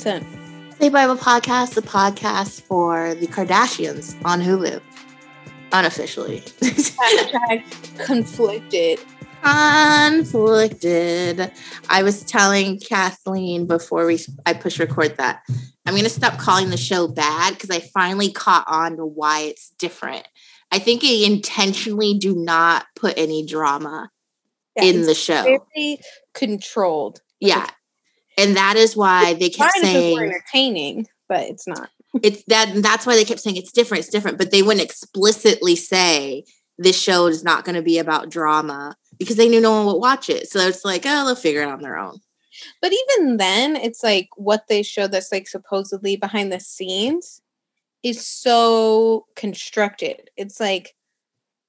Vincent. Say Bible Podcast, the podcast for the Kardashians on Hulu. Unofficially. Conflicted. Conflicted. I was telling Kathleen before we I push record that I'm gonna stop calling the show bad because I finally caught on to why it's different. I think they intentionally do not put any drama in the show. Very controlled. Yeah. And that is why they kept Fine if it's more saying entertaining, but it's not. it's that that's why they kept saying it's different, it's different, but they wouldn't explicitly say this show is not going to be about drama because they knew no one would watch it. So it's like, oh, they'll figure it out on their own. But even then, it's like what they show that's like supposedly behind the scenes is so constructed. It's like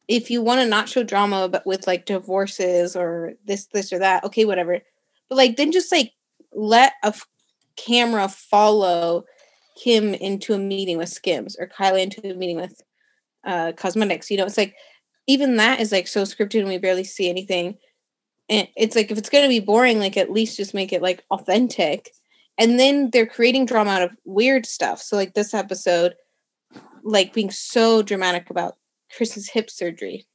if you want to not show drama, but with like divorces or this, this or that, okay, whatever. But like then just like let a f- camera follow Kim into a meeting with Skims or Kylie into a meeting with uh cosmetics. You know, it's like even that is like so scripted and we barely see anything and it's like if it's going to be boring like at least just make it like authentic and then they're creating drama out of weird stuff so like this episode like being so dramatic about Kris's hip surgery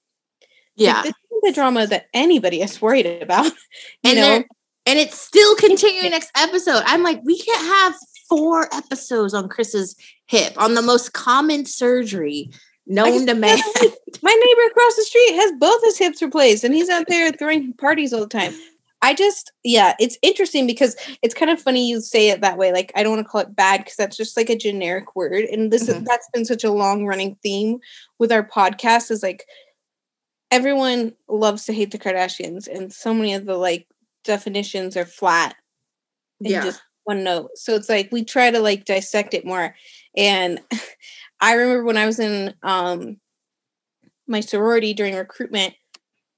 Like, Yeah. this is the drama that anybody is worried about you and know and it's still continuing next episode. I'm like, we can't have four episodes on Kris's hip on the most common surgery known to man. my neighbor across the street has both his hips replaced and he's out there throwing parties all the time i just yeah it's interesting because it's kind of funny you say it that way like i don't want to call it bad because that's just like a generic word and this is Mhm. that's been such a long running theme with our podcast is like everyone loves to hate the kardashians and so many of the like definitions are flat and Yeah. just one note so it's like we try to like dissect it more and i remember when i was in um my sorority during recruitment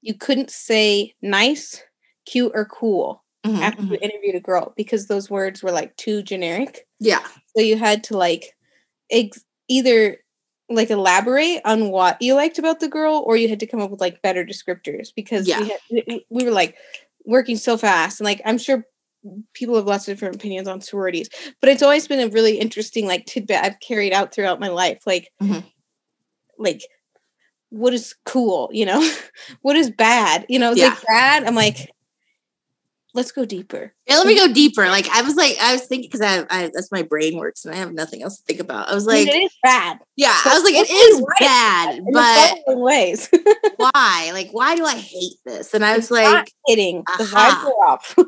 you couldn't say nice cute or cool Mhm, after you mhm. interviewed a girl because those words were like too generic Yeah. so you had to like ex- either like elaborate on what you liked about the girl or you had to come up with like better descriptors because Yeah. we, had, we were like working so fast and like i'm sure people have lots of different opinions on sororities but it's always been a really interesting like tidbit i've carried out throughout my life like Mhm. like what is cool you know? What is bad? You know it's like bad i'm like let's go deeper Yeah, let me go deeper. Like I was like, I was thinking because I, I that's my brain works and I have nothing else to think about. I was like, it is bad yeah, but I was like, it is right bad, in but ways why? Like, why do I hate this? And I was It's like, hitting the vibes are up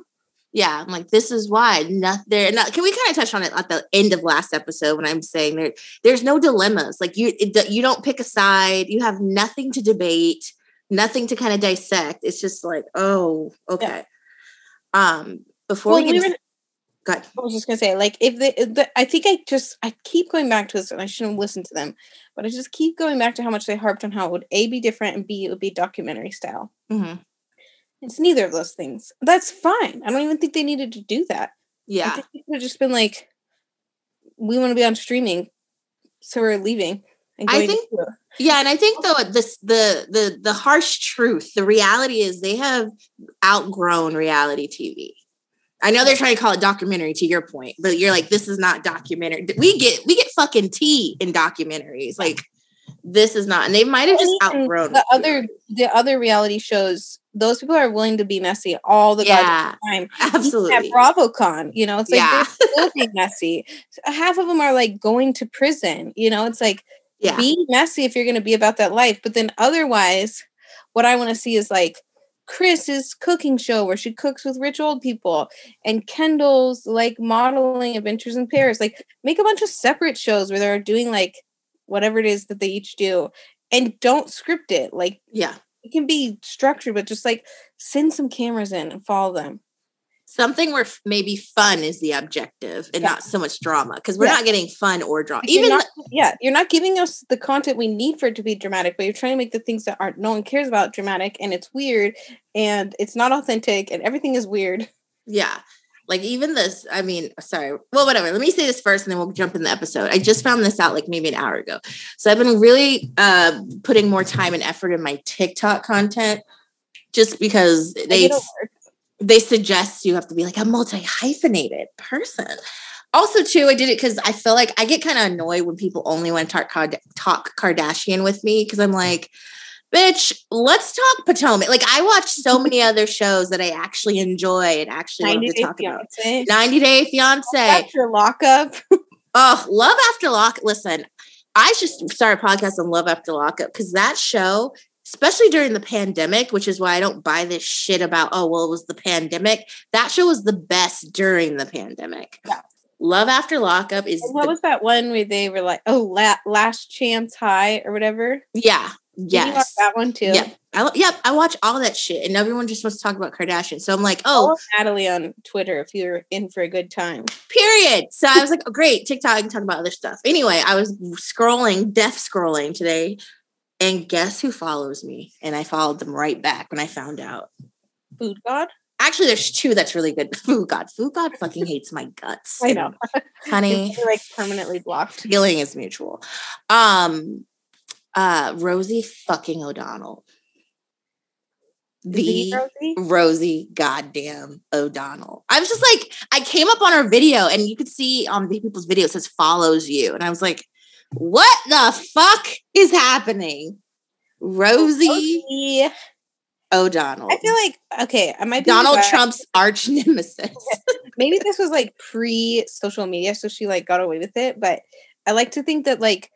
yeah, I'm like, this is why. Not there. Not, can we kind of touch on it at the end of last episode when I'm saying there, there's no dilemmas. Like you, it, you don't pick a side. You have nothing to debate, nothing to kind of dissect. It's just like, oh, okay. Um, before Well, we we get, were-. I was just gonna say, like, if the, the I think I just I keep going back to this, and I shouldn't listen to them, but I just keep going back to how much they harped on how it would a be different and b it would be documentary style. Mhm. It's neither of those things. That's fine. I don't even think they needed to do that. Yeah, it have just been like, we want to be on streaming, so we're leaving. And I going to think-. Yeah, and I think though this the the the harsh truth, the reality is they have outgrown reality TV. I know they're trying to call it documentary to your point, but you're like, this is not documentary. We get we get fucking tea in documentaries. Like this is not, and they might have just outgrown the other the other reality shows. Those people are willing to be messy all the yeah, time. Even absolutely. at BravoCon, you know, it's like Yeah. they're still being messy. Half of them are like going to prison, you know, it's like Yeah, be messy if you're going to be about that life. But then otherwise, what I want to see is like Kris's cooking show where she cooks with rich old people and Kendall's like modeling adventures in Paris. Like make a bunch of separate shows where they're doing like whatever it is that they each do and don't script it. Like yeah. it can be structured, but just like send some cameras in and follow them. Something where maybe fun is the objective and Yeah. not so much drama because we're Yeah. not getting fun or drama. Like, you're Even not, yeah, you're not giving us the content we need for it to be dramatic, but you're trying to make the things that aren't no one cares about dramatic, and it's weird, and it's not authentic, and everything is weird. Yeah. Like even this, I mean, sorry. Well, whatever. Let me say this first and then we'll jump in the episode. I just found this out like maybe an hour ago. So I've been really uh putting more time and effort in my TikTok content just because they. They suggest you have to be like a multi hyphenated person. Also, too, I did it because I feel like I get kind of annoyed when people only want to talk, Card- talk Kardashian with me because I'm like, bitch, let's talk Potomac. Like I watch so many other shows that I actually enjoy and actually love to talk Fiance. about. 90 Day Fiance. After lockup. Oh, Love After Lock. Listen, I just started a podcast on Love After Lockup because that show, especially during the pandemic, which is why I don't buy this shit about, oh, well, it was the pandemic. That show was the best during the pandemic. Yeah. Love After Lockup is And what the- was that one where they were like, oh, la- last chance high or whatever? yeah, Did you watch yes. that one too. Yeah. I, yep, I watch all that shit, and everyone just wants to talk about Kardashian. So I'm like, oh Follow oh, Natalie on Twitter if you're in for a good time. period. So I was like, oh, great, TikTok, I can talk about other stuff. Anyway, I was scrolling, deaf scrolling today, and guess who follows me? And I followed them right back when I found out. Food God? Actually, there's two that's really good. Food God, Food God fucking hates my guts. I know. honey. Like permanently blocked. Feeling is mutual. Um, uh, Rosie fucking O'Donnell. The The Rosie? Rosie goddamn O'Donnell. I was just like, I came up on her video and you could see on the people's video it says follows you. And I was like, what the fuck is happening? Rosie. O'Donnell. I feel like okay, I might be Donald. Trump's arch nemesis. maybe this was like pre social media, so she like got away with it. But I like to think that like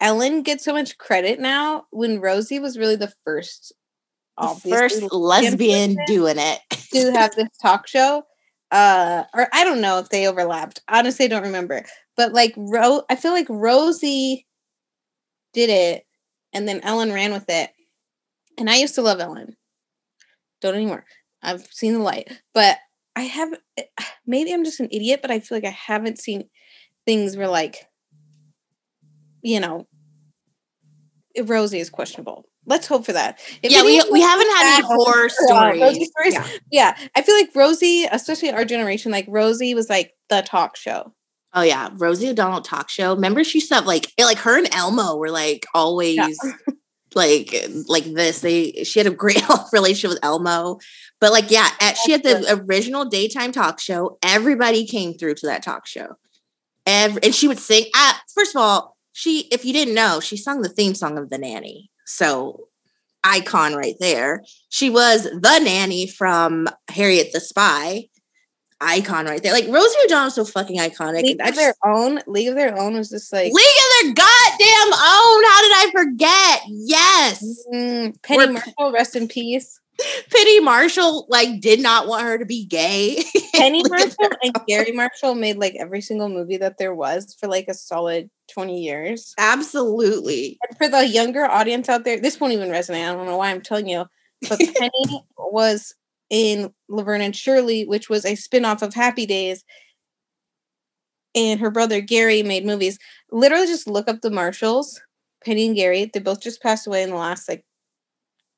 Ellen gets so much credit now when Rosie was really the first, obviously, First lesbian doing it. to have this talk show. Uh, or I don't know if they overlapped. Honestly, I don't remember. But like Ro, I feel like Rosie did it, and then Ellen ran with it. And I used to love Ellen. Don't anymore. I've seen the light, but I have. Maybe I'm just an idiot, but I feel like I haven't seen things where like, you know, Rosie is questionable. Let's hope for that. If yeah, we, we haven't had any horror stories. Yeah. yeah, I feel like Rosie, especially our generation, like Rosie was like the talk show. Oh yeah, Rosie O'Donnell talk show. Remember she used to have like like her and Elmo were like always like like this. They she had a great relationship with Elmo, but like yeah, at, she had the original daytime talk show. Everybody came through to that talk show, Every, and she would sing. Uh, first of all, she if you didn't know, she sung the theme song of The Nanny. So icon right there. She was the nanny from Harriet the Spy. Icon right there. Like Rosie O'Donnell's so fucking iconic. League of Their Own, League of Their Own was just like League of their goddamn own. How did I forget? Yes. mm, Penny We're- Marshall, rest in peace. Penny Marshall like did not want her to be gay. Penny Marshall and Garry Marshall made like every single movie that there was for like a solid 20 years. Absolutely. And for the younger audience out there, this won't even resonate. I don't know why I'm telling you, but Penny was in Laverne and Shirley, which was a spin-off of Happy Days. And her brother Garry made movies. Literally just look up the Marshalls, Penny and Garry. They both just passed away in the last like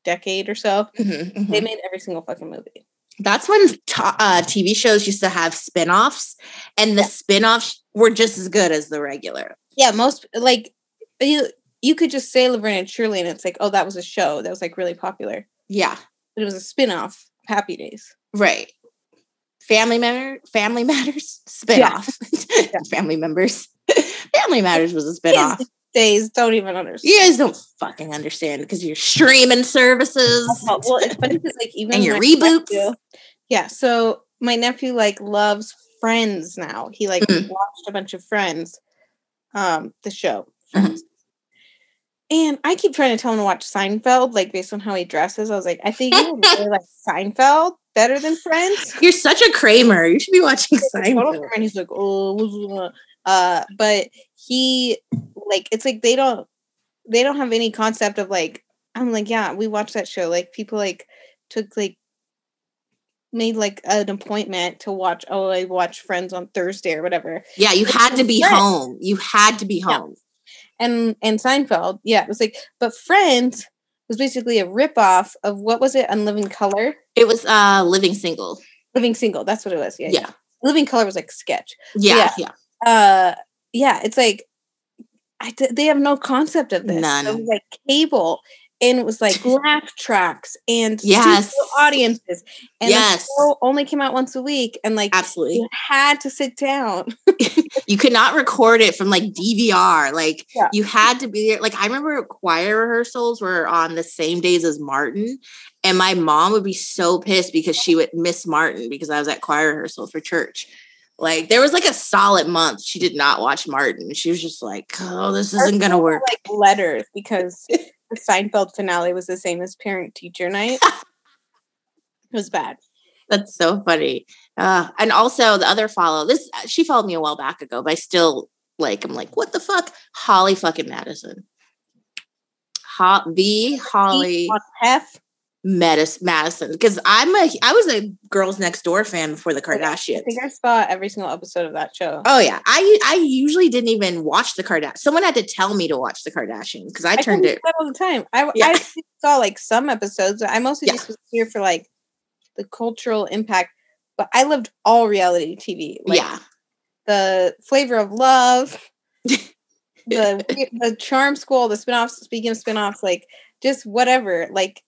decade or so. Mhm, mhm. They made every single fucking movie. That's when t- uh, TV shows used to have spin-offs and the spin-offs were just as good as the regular. Yeah, most like you you could just say Laverne and Shirley and it's like, oh, that was a show that was like really popular. Yeah. But it was a spin-off, Happy Days. Right. Family matter, family matters, spin-off. family members. family matters was a spin-off. Days don't even understand. You guys don't fucking understand because you're streaming services. Well, it's funny because like even And your reboots. nephew- yeah, so my nephew like loves Friends now. He like Mhm. watched a bunch of Friends, um, the show. Mhm. And I keep trying to tell him to watch Seinfeld, like based on how he dresses. I was like, I think you would really like Seinfeld better than Friends. You're such a Kramer. You should be watching Seinfeld. And he's like, oh, what's going on?" Uh, but he like it's like they don't they don't have any concept of like I'm like, yeah, we watched that show. Like people like took like made like an appointment to watch oh I watch Friends on Thursday or whatever. Yeah, you had to be Friends. home. You had to be Yeah. home. And and Seinfeld, yeah, it was like but Friends was basically a ripoff of what was it, In Living Color? It was uh living single. Living Single, that's what it was. Yeah. Yeah. yeah. Living Color was like sketch. Yeah, Yeah. yeah. Uh yeah it's like I d- they have no concept of this None. it was like cable and it was like laugh tracks and Yes. audiences and Yes. the show only came out once a week and like Absolutely. you had to sit down You could not record it from like DVR. Like Yeah. you had to be there. Like I remember choir rehearsals were on the same days as Martin. And my mom would be so pissed because she would miss Martin because I was at choir rehearsal for church. Like there was like a solid month she did not watch Martin. She was just like, "Oh, this isn't gonna work." Like letters because the Seinfeld finale was the same as parent teacher night. it was bad. That's so funny. Uh, and also the other follow this she followed me a while back ago, but I still like I'm like, what the fuck? Holly fucking Madison. Ho- the Holly Hef. Medis- Madison. Because I'm a I was a girls next door fan before the Kardashians. I think I saw every single episode of that show. Oh yeah. I I usually didn't even watch the Kardashians. Someone had to tell me to watch the Kardashians because I I turned couldn't it all the time. I, Yeah. I saw like some episodes. I mostly Yeah. just was here for like the cultural impact. But I loved all reality TV. Like yeah. the flavor of love, the the charm school, the spinoffs. Speaking of spinoffs, like just whatever. Like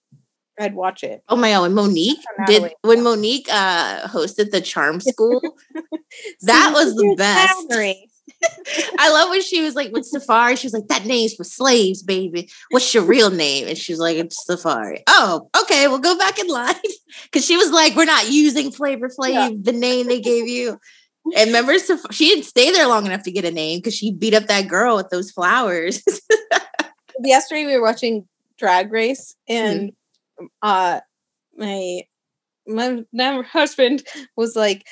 I'd watch it. Oh my god, when Mo'Nique did when Mo'Nique uh hosted the charm school, That was the best. I love when she was like with Safari. She was like, "That name's for slaves, baby. What's your real name?" And she was like, "It's Safari." Oh, okay. We'll go back in line because she was like, "We're not using Flavor Flav, Yeah. the name they gave you." And remember, Saf- she didn't stay there long enough to get a name because she beat up that girl with those flowers. yesterday we were watching drag race Mm-hmm. Uh my my now husband was like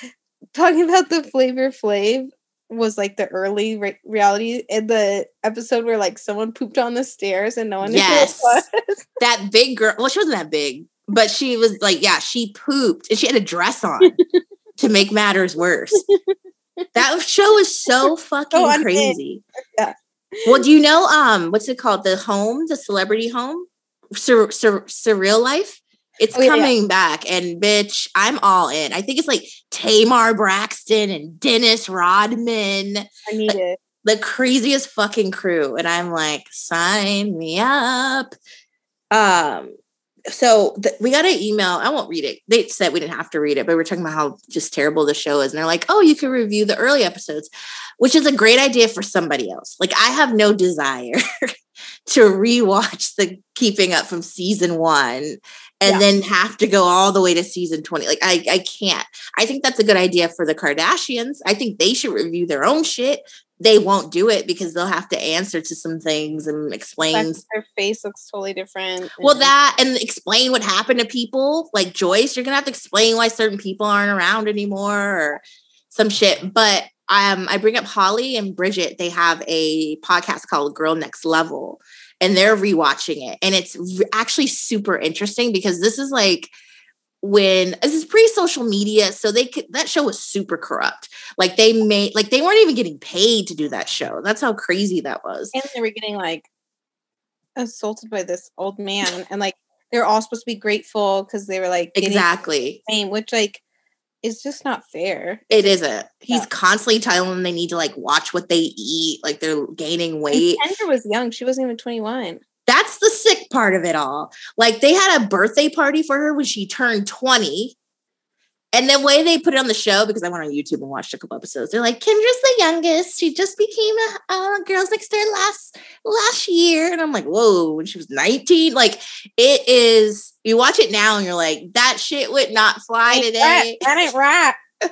talking about the flavor flav was like the early re- reality in the episode where like someone pooped on the stairs and no one Yes. knew who it was. that big girl. Well, she wasn't that big, but she was like, yeah, she pooped and she had a dress on to make matters worse. That show is so fucking unhinged. crazy. Yeah. Well, do you know um what's it called? The home, the celebrity home, Sur- Sur- surreal life. It's Oh, yeah, yeah. coming back, and bitch, I'm all in. I think it's like Tamar Braxton and Dennis Rodman i need it. the craziest fucking crew. And i'm like sign me up. Um so th- we got an email. I won't read it. They said we didn't have to read it but we are talking about how just terrible the show is. And they're like oh you can review the early episodes which is a great idea for somebody else. Like i have no desire to rewatch the keeping up from season one and Yeah. then have to go all the way to season 20 like i i can't. I think that's a good idea for the kardashians. I think they should review their own shit. They won't do it because they'll have to answer to some things and explain Like, their face looks totally different well that and explain what happened to people. Like joyce you're gonna have to explain why certain people aren't around anymore or some shit. But um i bring up holly and bridget. They have a podcast called girl next level and they're rewatching it. And it's re- actually super interesting because this is like when this is pre-social media so they could that show was super corrupt. Like they made like they weren't even getting paid to do that show. That's how crazy that was. And they were getting like assaulted by this old man. And like they're all supposed to be grateful because they were like exactly. fame, which like is just not fair. It isn't. He's Yeah. constantly telling them they need to like watch what they eat, like they're gaining And weight. Kendra was young; she wasn't even twenty one. That's the sick part of it all. Like they had a birthday party for her when she turned 20. And the way they put it on the show, because I went on YouTube and watched a couple episodes, they're like, Kendra's the youngest. She just became a uh, Girls Next Door last last year. And I'm like, whoa, when she was 19. Like it is, you watch it now and you're like, that shit would not fly today. That ain't right.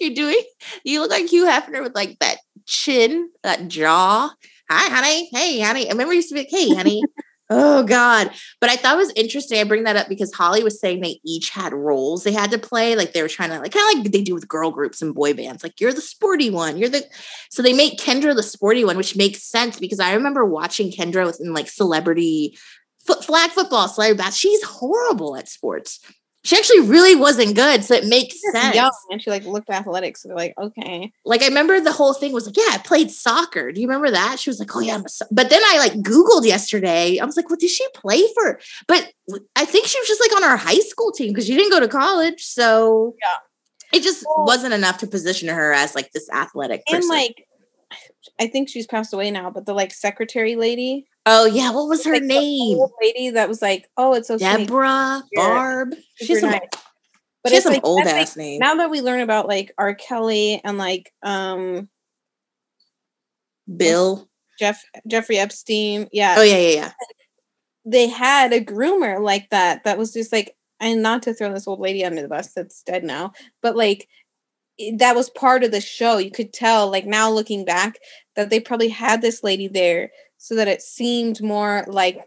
You're doing. You look like Hugh Hefner with like that chin, that jaw. Hi, honey. Hey, honey. I remember you used to be like, hey, honey. Oh God. But I thought it was interesting. I bring that up because Holly was saying they each had roles they had to play. Like they were trying to like kind of like they do with girl groups and boy bands. Like you're the sporty one. You're the so they make Kendra the sporty one, which makes sense because I remember watching Kendra within like celebrity foot flag football, celebrity basketball. She's horrible at sports. She actually really wasn't good. So it makes sense young and she like looked athletic, so they're like, okay. like I remember the whole thing was like, yeah, I played soccer. Do you remember that? She was like, oh yeah, so-" but then I like Googled yesterday. I was like, what did she play for? But I think she was just like on our high school team because she didn't go to college. So Yeah. it just Well- wasn't enough to position her as like this athletic person. And like, I think she's passed away now, but the like secretary lady, oh yeah, what was her like, name? old lady that was like, oh, it's so sweet, Deborah, Yeah. Barb. She's some, nice. But she has it's some like old that's, like, ass name. now that we learn about like R. Kelly and like um Bill. Jeff Jeffrey Epstein. Yeah. Oh yeah, yeah, yeah. They had a groomer like that. That was just like, and not to throw this old lady under the bus that's dead now, but like that was part of the show. You could tell, like now looking back, that they probably had this lady there so that it seemed more like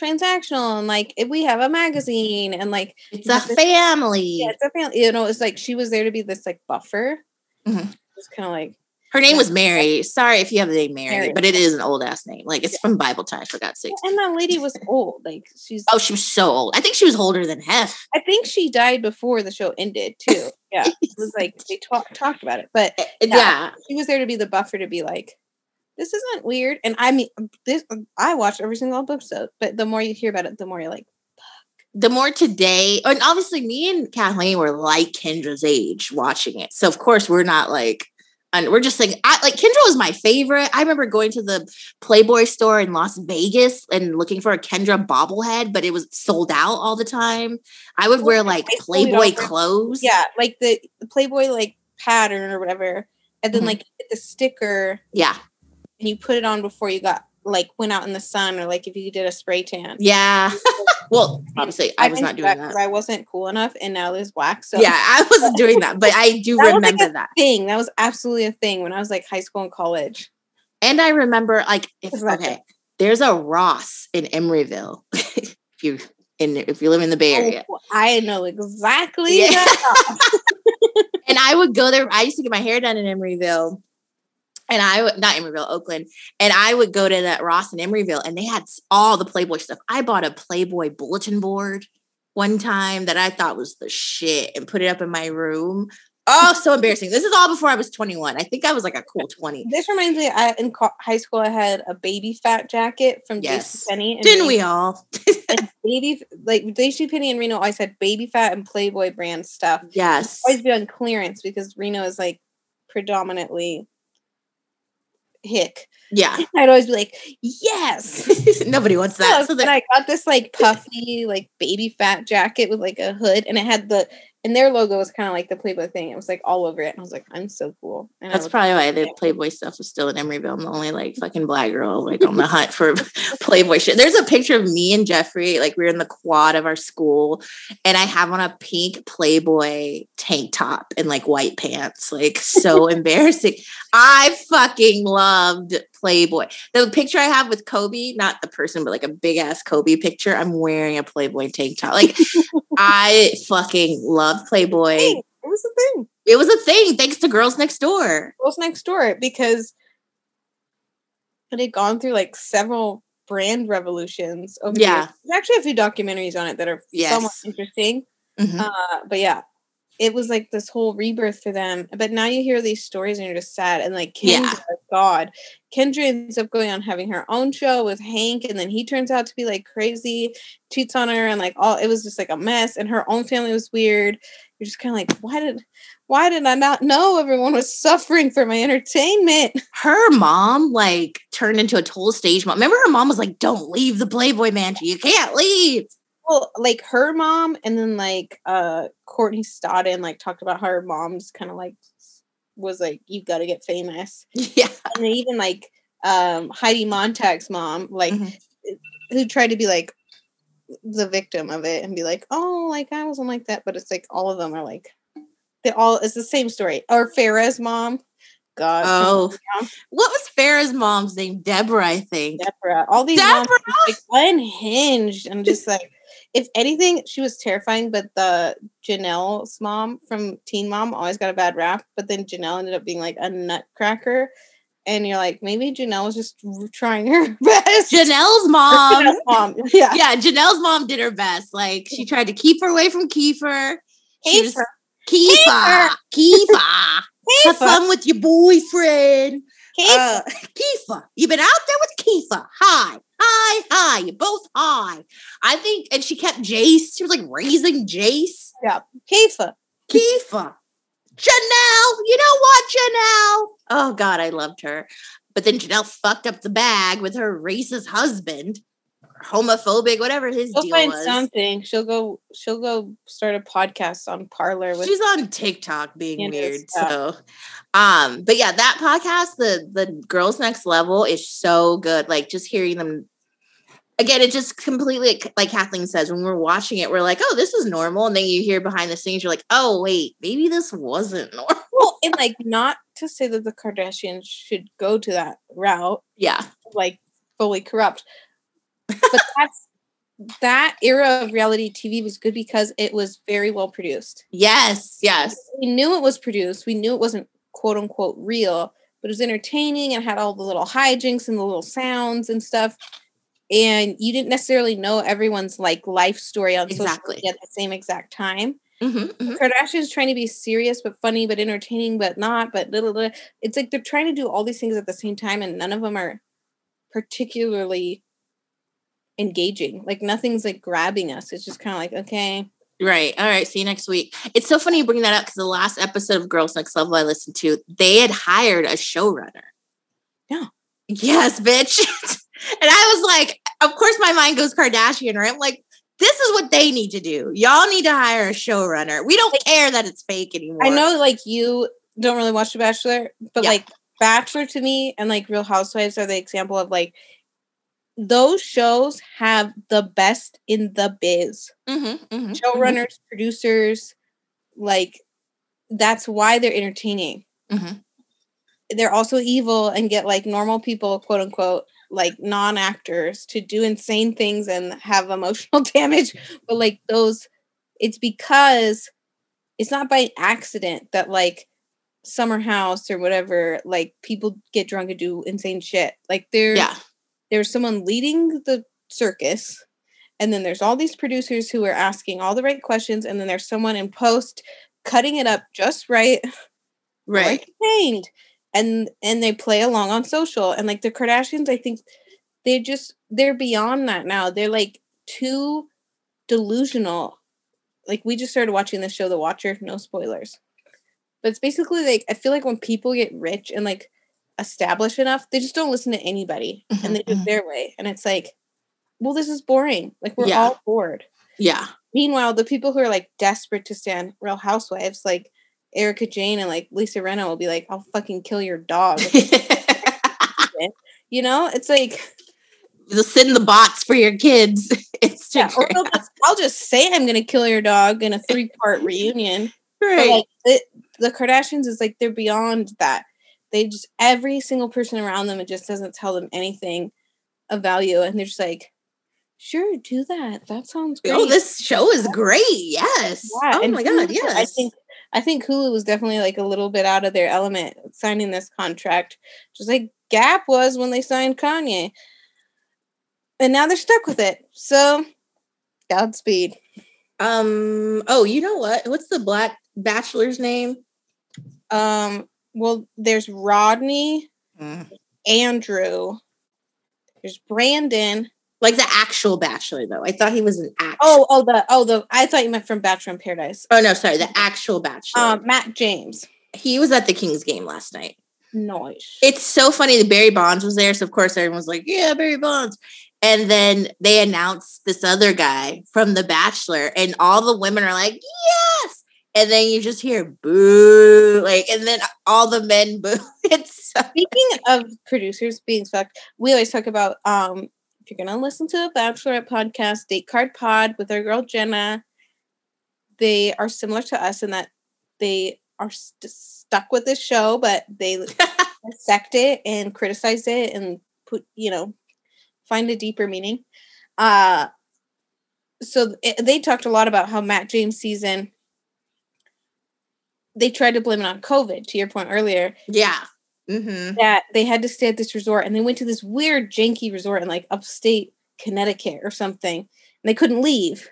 transactional and like if we have a magazine and like It's a family. yeah, it's a family. You know, it's like she was there to be this like buffer. Mhm. It's kind of like Her name was Mary. Sorry if you have the name Mary, Mary. but it is an old ass name. Like it's from Bible times, for God's sake. and that lady was old. Like she's Oh, she was so old. I think she was older than Hef. I think she died before the show ended too. Yeah, it was like they talk, talked about it, but yeah. Yeah. she was there to be the buffer to be like, this isn't weird. And I mean, this I watched every single episode, but the more you hear about it, the more you're like, Fuck. the more today, and obviously me and Kathleen were like Kendra's age watching it. So of course we're not like, and we're just like, I like Kendra was my favorite. I remember going to the Playboy store in Las Vegas and looking for a Kendra bobblehead, but it was sold out all the time. I would wear like High school, you Playboy clothes. yeah, like the, Playboy like pattern or whatever, and then Mhm. like the sticker Yeah. And you put it on before you got like went out in the sun or like if you did a spray tan. Yeah. well, obviously I was didn't doing that. I wasn't cool enough, and now there's wax. So Yeah, I wasn't doing that, but I do That was like remember a that. thing. That was absolutely a thing when I was like high school and college. And I remember like if like okay, there's a Ross in Emeryville. if you in if you live in the Bay Area. Oh, I know exactly. Yeah. And I would go there. I used to get my hair done in Emeryville. And I would not Emeryville, Oakland. And I would go to that Ross in Emeryville and they had all the Playboy stuff. I bought a Playboy bulletin board one time that I thought was the shit and put it up in my room. Oh, so embarrassing. This is all before I was 21. I think I was like a cool 20. This reminds me. I, in co- high school, I had a Baby Phat jacket from Yes. JCPenney. and Didn't we all? Baby like JCPenney and Reno always had Baby Phat and Playboy brand stuff. Yes. Always be on clearance because Reno is like predominantly hick. Yeah. I'd always be like, yes. Nobody wants that. So and I got this like puffy, like Baby Phat jacket with like a hood, and it had the and their logo was kind of like the Playboy thing. It was like all over it, and I was like, I'm so cool. And that's probably why the Playboy stuff was still in Emeryville. I'm the only like fucking black girl like on the hunt for Playboy shit. There's a picture of me and Jeffrey, like we are in the quad of our school, and I have on a pink Playboy tank top and like white pants. Like so embarrassing. I fucking loved Playboy. The picture I have with Kobe, not the person, but like a big ass Kobe picture, I'm wearing a Playboy tank top. Like I fucking loved Playboy. It was a thing. It was a thing thanks to Girls Next Door. Girls Next Door because it had gone through like several brand revolutions over Yeah. years. There's actually a few documentaries on it that are somewhat Yes. interesting. Mhm. Uh, but yeah, it was like this whole rebirth for them. But now you hear these stories and you're just sad. And like Kendra, Yeah. Oh God, Kendra ends up going on having her own show with Hank, and then he turns out to be like crazy, cheats on her, and like all it was just like a mess. And her own family was weird. You're just kind of like, why did, why did I not know everyone was suffering for my entertainment? her mom like turned into a total stage mom. Remember, her mom was like, "Don't leave the Playboy Mansion. You can't leave." Well, like her mom, and then like uh Courtney Stodden like talked about how her mom's kind of like was like, you've got to get famous. Yeah, and even like um Heidi Montag's mom, like Mhm. who tried to be like the victim of it and be like, oh, like I wasn't like that, but it's like all of them are like they all it's the same story. Or Farrah's mom, God, Oh, what was Farrah's mom's name? Deborah, I think. Deborah, all these moms Deborah! just, like unhinged and just like. If anything, she was terrifying, but the Jenelle's mom from Teen Mom always got a bad rap. But then Jenelle ended up being like a nutcracker, and you're like, maybe Jenelle was just trying her best. Jenelle's mom. Jenelle's mom, yeah. yeah, Jenelle's mom did her best. Like she tried to keep her away from Kieffer. She was- Kieffer. Kieffer. Kieffer. Have fun with your boyfriend. Uh, Kieffer, you been out there with Kieffer. Hi, hi, hi. You both hi. I think, and she kept Jace. She was like raising Jace. Kieffer. Kieffer. Jenelle, you know what, Jenelle? Oh God, I loved her. But then Jenelle fucked up the bag with her racist husband. Homophobic, whatever his She'll deal find was. something. She'll go. She'll go start a podcast on Parler with. She's on TikTok being weird. So um, but yeah, that podcast, the the girls next level is so good. Like just hearing them again, it just completely like Kathleen says, when we're watching it, we're like, oh, this is normal. And then you hear behind the scenes, you're like, oh wait, maybe this wasn't normal. well, and like not to say that the Kardashians should go to that route, Yeah. like fully corrupt, but that's that era of reality TV was good because it was very well produced. Yes, yes. We knew it was produced. We knew it wasn't quote unquote real, but it was entertaining and had all the little hijinks and the little sounds and stuff. And you didn't necessarily know everyone's like life story on Exactly. social media at the same exact time. Mhm, mhm. Kardashians trying to be serious but funny but entertaining but not but little, little it's like they're trying to do all these things at the same time and none of them are particularly engaging like nothing's like grabbing us it's just kind of like okay Right. All right. See you next week. It's so funny you bring that up because the last episode of Girls Next Level I listened to, they had hired a showrunner. Yeah. Yes, bitch. and I was like, of course, my mind goes Kardashian, right? I'm like, this is what they need to do. Y'all need to hire a showrunner. We don't care that it's fake anymore. i know like you don't really watch the bachelor but Yeah. like bachelor to me and like real housewives are the example of like those shows have the best in the biz Mhm, mhm, showrunners producers like that's why they're entertaining mhm. they're also evil and get like normal people, quote unquote, like non actors to do insane things and have emotional damage. But like those, it's because it's not by accident that like Summer House or whatever, like people get drunk and do insane shit. Like there, Yeah. There's someone leading the circus. And then there's all these producers who are asking all the right questions. And then there's someone in post cutting it up just right Right. and and they play along on social and like the kardashians i think they're just they're beyond that now they're like too delusional like we just started watching the show the watcher no spoilers but it's basically like i feel like when people get rich and like established enough they just don't listen to anybody and mm-hmm, they do it mm-hmm. their way and it's like well this is boring like we're Yeah. all bored Yeah. meanwhile the people who are like desperate to stand real housewives like erika jayne and like lisa Rinna will be like i'll fucking kill your dog you know it's like Just send the bots for your kids. yeah, or they'll just, i'll just say i'm gonna kill your dog in a three part reunion but like it, the kardashians is like they're beyond that they just every single person around them it just doesn't tell them anything of value and they're just like sure do that that sounds great Oh, this show is great. Yes. Yeah, oh and my god. Yes. I think I think Hulu was definitely like a little bit out of their element signing this contract, just like Gap was when they signed Kanye. And now they're stuck with it. So Godspeed. Um. Oh, you know what? What's the black bachelor's name? Um, well, there's Rodney, Andrew, there's Brandon. Like the actual bachelor, though. I thought he was an actual. Oh, oh, the oh the I thought you meant from Bachelor in Paradise. Oh no, sorry, the actual bachelor. Um, Matt James. he was at the Kings game last night. Noise. It's so funny that Barry Bonds was there, so of course everyone was like, "Yeah, Barry Bonds." And then they announced this other guy from The Bachelor, and all the women are like, "Yes!" And then you just hear boo, like, and then all the men boo. It's so Speaking of producers being fucked, we always talk about um if you're gonna listen to a Bachelorette podcast, Date Card Pod with our girl Jenna, they are similar to us in that they are st- stuck with this show, but they dissect it and criticize it and put you know find a deeper meaning. Uh so it, they talked a lot about how Matt James season they tried to blame it on COVID. To your point earlier, yeah. Mm-hmm. that they had to stay at this resort and they went to this weird janky resort in like upstate Connecticut or something and they couldn't leave.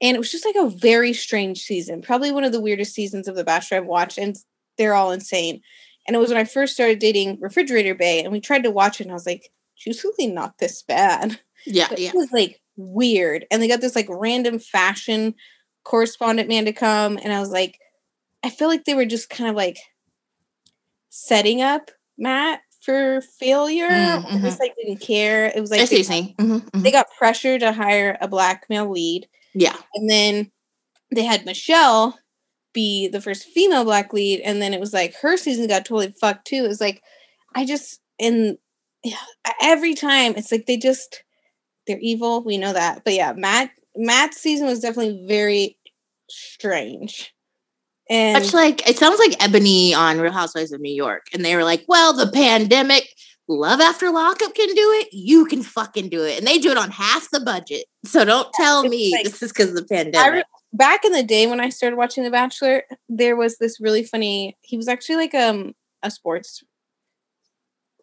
And it was just like a very strange season, probably one of the weirdest seasons of The Bachelor I've watched, and they're all insane. And it was when I first started dating Refrigerator Bay, and we tried to watch it, and I was like, she's really not this bad. Yeah, But yeah. it was like weird. And they got this like random fashion correspondent man to come. And I was like, I feel like they were just kind of like setting up Matt for failure. Mm, Just like didn't care. It was like I see they, saying. Mhm, mhm. they got pressure to hire a black male lead, Yeah. and then they had Michelle be the first female black lead, and then it was like her season got totally fucked too. It was like I just and yeah, every time it's like they just they're evil. We know that, but yeah, Matt Matt's season was definitely very strange. And Much like it sounds like Eboni on Real Housewives of New York, and they were like, "Well, the pandemic, Love After Lockup can do it. You can fucking do it, and they do it on half the budget. So don't tell me like- this is because of the pandemic." re- back in the day when I started watching The Bachelor, there was this really funny. He was actually like um a sports,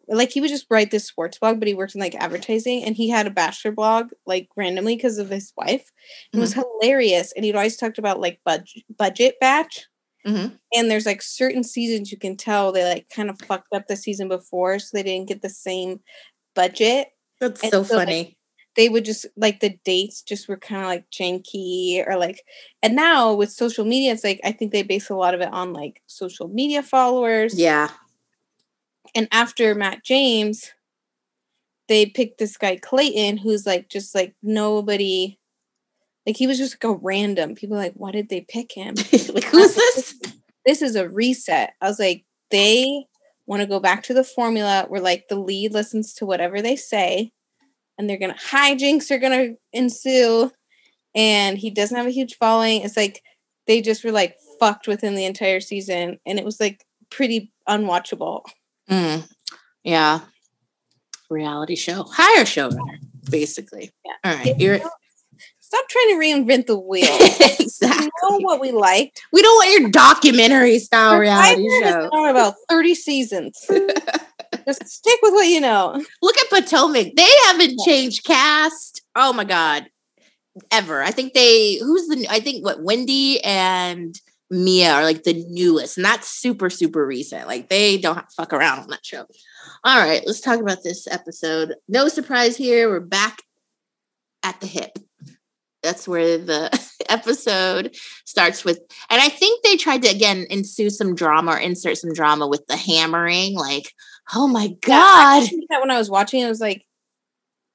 like he would just write this sports blog, but he worked in like advertising, and he had a Bachelor blog like randomly because of his wife. It was hilarious, and he'd always talked about like budget budget batch. Mhm. And there's like certain seasons you can tell they like kind of fucked up the season before, so they didn't get the same budget That's and so so, like, funny. they would just like the dates just were kind of like janky or like and now with social media it's like i think they base a lot of it on like social media followers yeah. and after matt james they picked this guy clayton who's like just like nobody like he was just like a random people like why did they pick him like who's this? this is a reset i was like they want to go back to the formula where like the lead listens to whatever they say and they're gonna hijinks are gonna ensue and he doesn't have a huge following it's like they just were like fucked within the entire season and it was like pretty unwatchable Mm, yeah. Reality show, hire showrunner, basically. Yeah. All right. You're stop trying to reinvent the wheel exactly. we know what we liked We don't want your documentary style reality show. about 30 seasons just stick with what you know Look at Potomac. They haven't changed cast. Oh my god, ever. I think they. Who's the? I think what Wendy and Mia are like the newest, and that's super super recent. Like they don't fuck around on that show. All right, let's talk about this episode. No surprise here. We're back at the hip. That's where the episode starts with, and I think they tried to again ensue some drama or insert some drama with the hammering. Like, oh my Yeah, I god, think that when I was watching, it was like,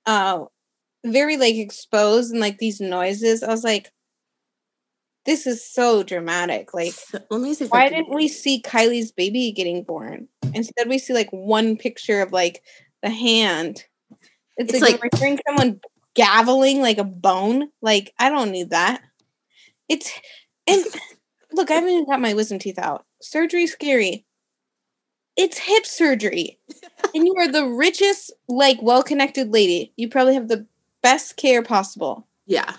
uh, very like exposed and like these noises. I was like, this is so dramatic. Like, So, let me see. why didn't we see Kylie's baby getting born? Instead, we see like one picture of like the hand. It's, It's like, like- we're hearing someone gaveling like a bone. Like, I don't need that. It's and look, I haven't even got my wisdom teeth out. Surgery's scary. It's hip surgery. and you are the richest, like well-connected lady. You probably have the best care possible. Yeah.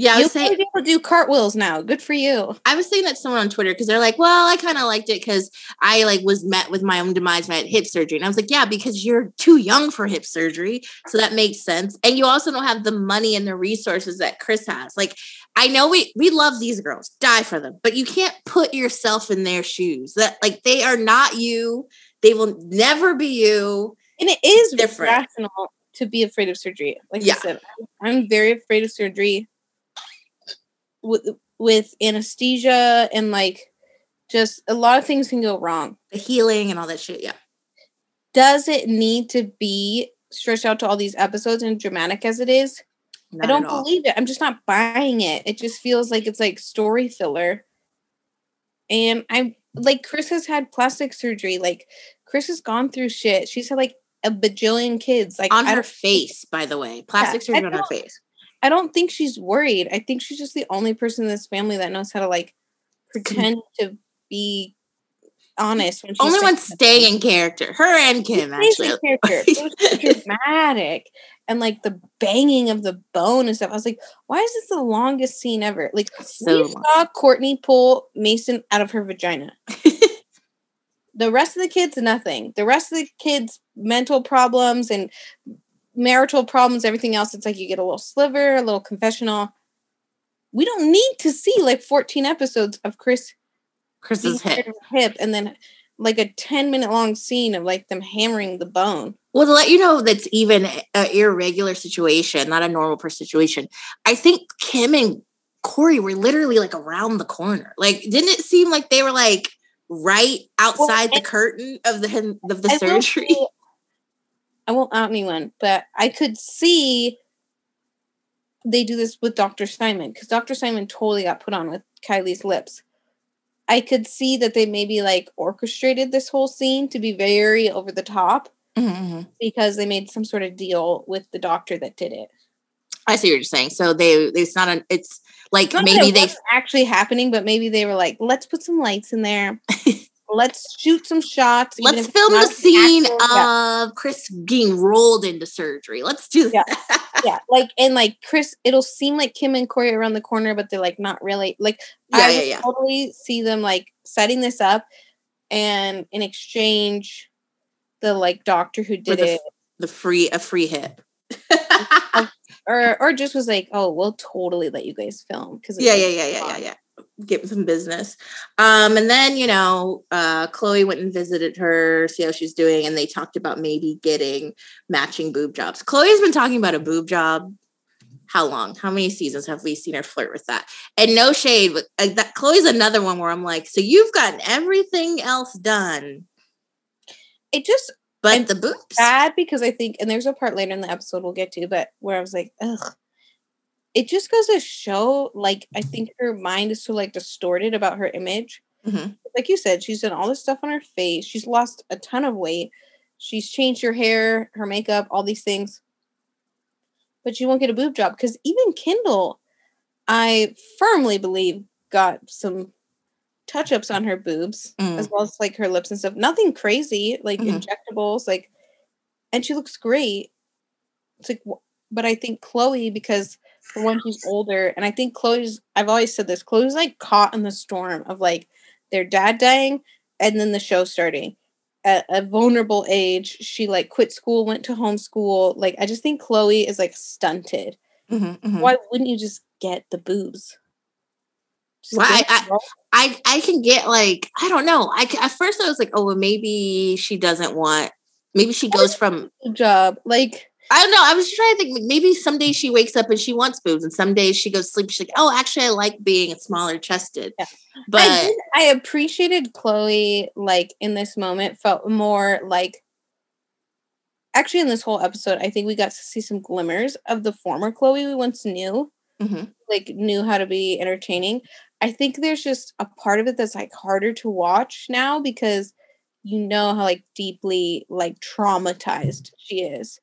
Yeah, I You'll was saying probably be able to do cartwheels now. Good for you. I was saying that to someone on Twitter because they're like, "Well, I kind of liked it because I like was met with my own demise when I had hip surgery." And I was like, "Yeah, because you're too young for hip surgery, so that makes sense." And you also don't have the money and the resources that Kris has. Like, I know we we love these girls, die for them, but you can't put yourself in their shoes. That like they are not you. They will never be you. And it is Different. rational to be afraid of surgery. Like Yeah. I said, I'm very afraid of surgery with with anesthesia and like just a lot of things can go wrong. The healing and all that shit. Yeah. Does it need to be stretched out to all these episodes and dramatic as it is? Not I don't believe it. I'm just not buying it. It just feels like it's like story filler. And I'm like Kris has had plastic surgery. Like Kris has gone through shit. She's had like a bajillion kids. Like on her face, by the way. Plastic I surgery on her face. I don't think she's worried. I think she's just the only person in this family that knows how to like pretend to be honest. When she's Only saying one something. staying in character. Her and Kim, Amazing actually. character. It was so dramatic. And like the banging of the bone and stuff. I was like, why is this the longest scene ever? Like So we saw Kourtney pull Mason out of her vagina. the rest of the kids, nothing. The rest of the kids' mental problems and marital problems, everything else, it's like you get a little sliver, a little confessional. We don't need to see like 14 episodes of Kris Kris's hip. hip and then like a 10 minute long scene of like them hammering the bone. Well, to let you know that's even an irregular situation, not a normal person situation. I think Kim and Corey were literally like around the corner. Like, didn't it seem like they were like right outside Well, the curtain of the of the I surgery. say- I won't out anyone, but I could see they do this with Dr. Simon because Dr. Simon totally got put on with Kylie's lips. I could see that they maybe like orchestrated this whole scene to be very over the top Mhm. because they made some sort of deal with the doctor that did it. I see what you're saying. So they it's not an it's like Not maybe they actually happening, but maybe they were like, let's put some lights in there. let's shoot some shots. let's film the scene of Kris being rolled into surgery. Let's do Yeah. that. yeah, like and like Kris, it'll seem like Kim and Corey around the corner, but they're like not really. Like Yeah, I yeah, yeah. totally see them like setting this up, and in exchange, the like doctor who did the, it, the free a free hit. or or just was like, oh, we'll totally let you guys film because yeah, yeah, yeah, yeah, yeah, yeah. Get some business. Um, and then you know, uh, Khloe went and visited her, see how she's doing, and they talked about maybe getting matching boob jobs. Khloe's been talking about a boob job. How long? How many seasons have we seen her flirt with that? And no shade, but uh, that Khloe's another one where I'm like, so you've gotten everything else done, It just but the boobs. bad because I think, and there's a part later in the episode we'll get to, but where I was like, ugh. It just goes to show, like, I think her mind is so like distorted about her image. Mhm. Like you said, she's done all this stuff on her face. She's lost a ton of weight. She's changed her hair, her makeup, all these things. But she won't get a boob job because even Kendall, I firmly believe, got some touch ups on her boobs Mm. as well as like her lips and stuff. Nothing crazy, like Mhm. injectables, like, and she looks great. It's like, but I think Khloe, because one, she's older, and I think Khloe's. I've always said this. Khloe's like caught in the storm of like their dad dying, and then the show starting. At a vulnerable age, she like quit school, went to homeschool. Like, I just think Khloe is like stunted. Mhm, mhm. Why wouldn't you just get the boobs? Just Well, get I- I I can get like I don't know. I, at first I was like, oh, well, maybe she doesn't want. Maybe she goes from job. Like, I don't know. I was just trying to think. Maybe some days she wakes up and she wants boobs, and some days she goes to sleep. She's like, oh, actually, I like being smaller chested. Yeah. But I, did, I appreciated Khloe like in this moment felt more like actually in this whole episode I think we got to see some glimmers of the former Khloe we once knew Mhm. like knew how to be entertaining. I think there's just a part of it that's like harder to watch now because you know how like deeply like traumatized she is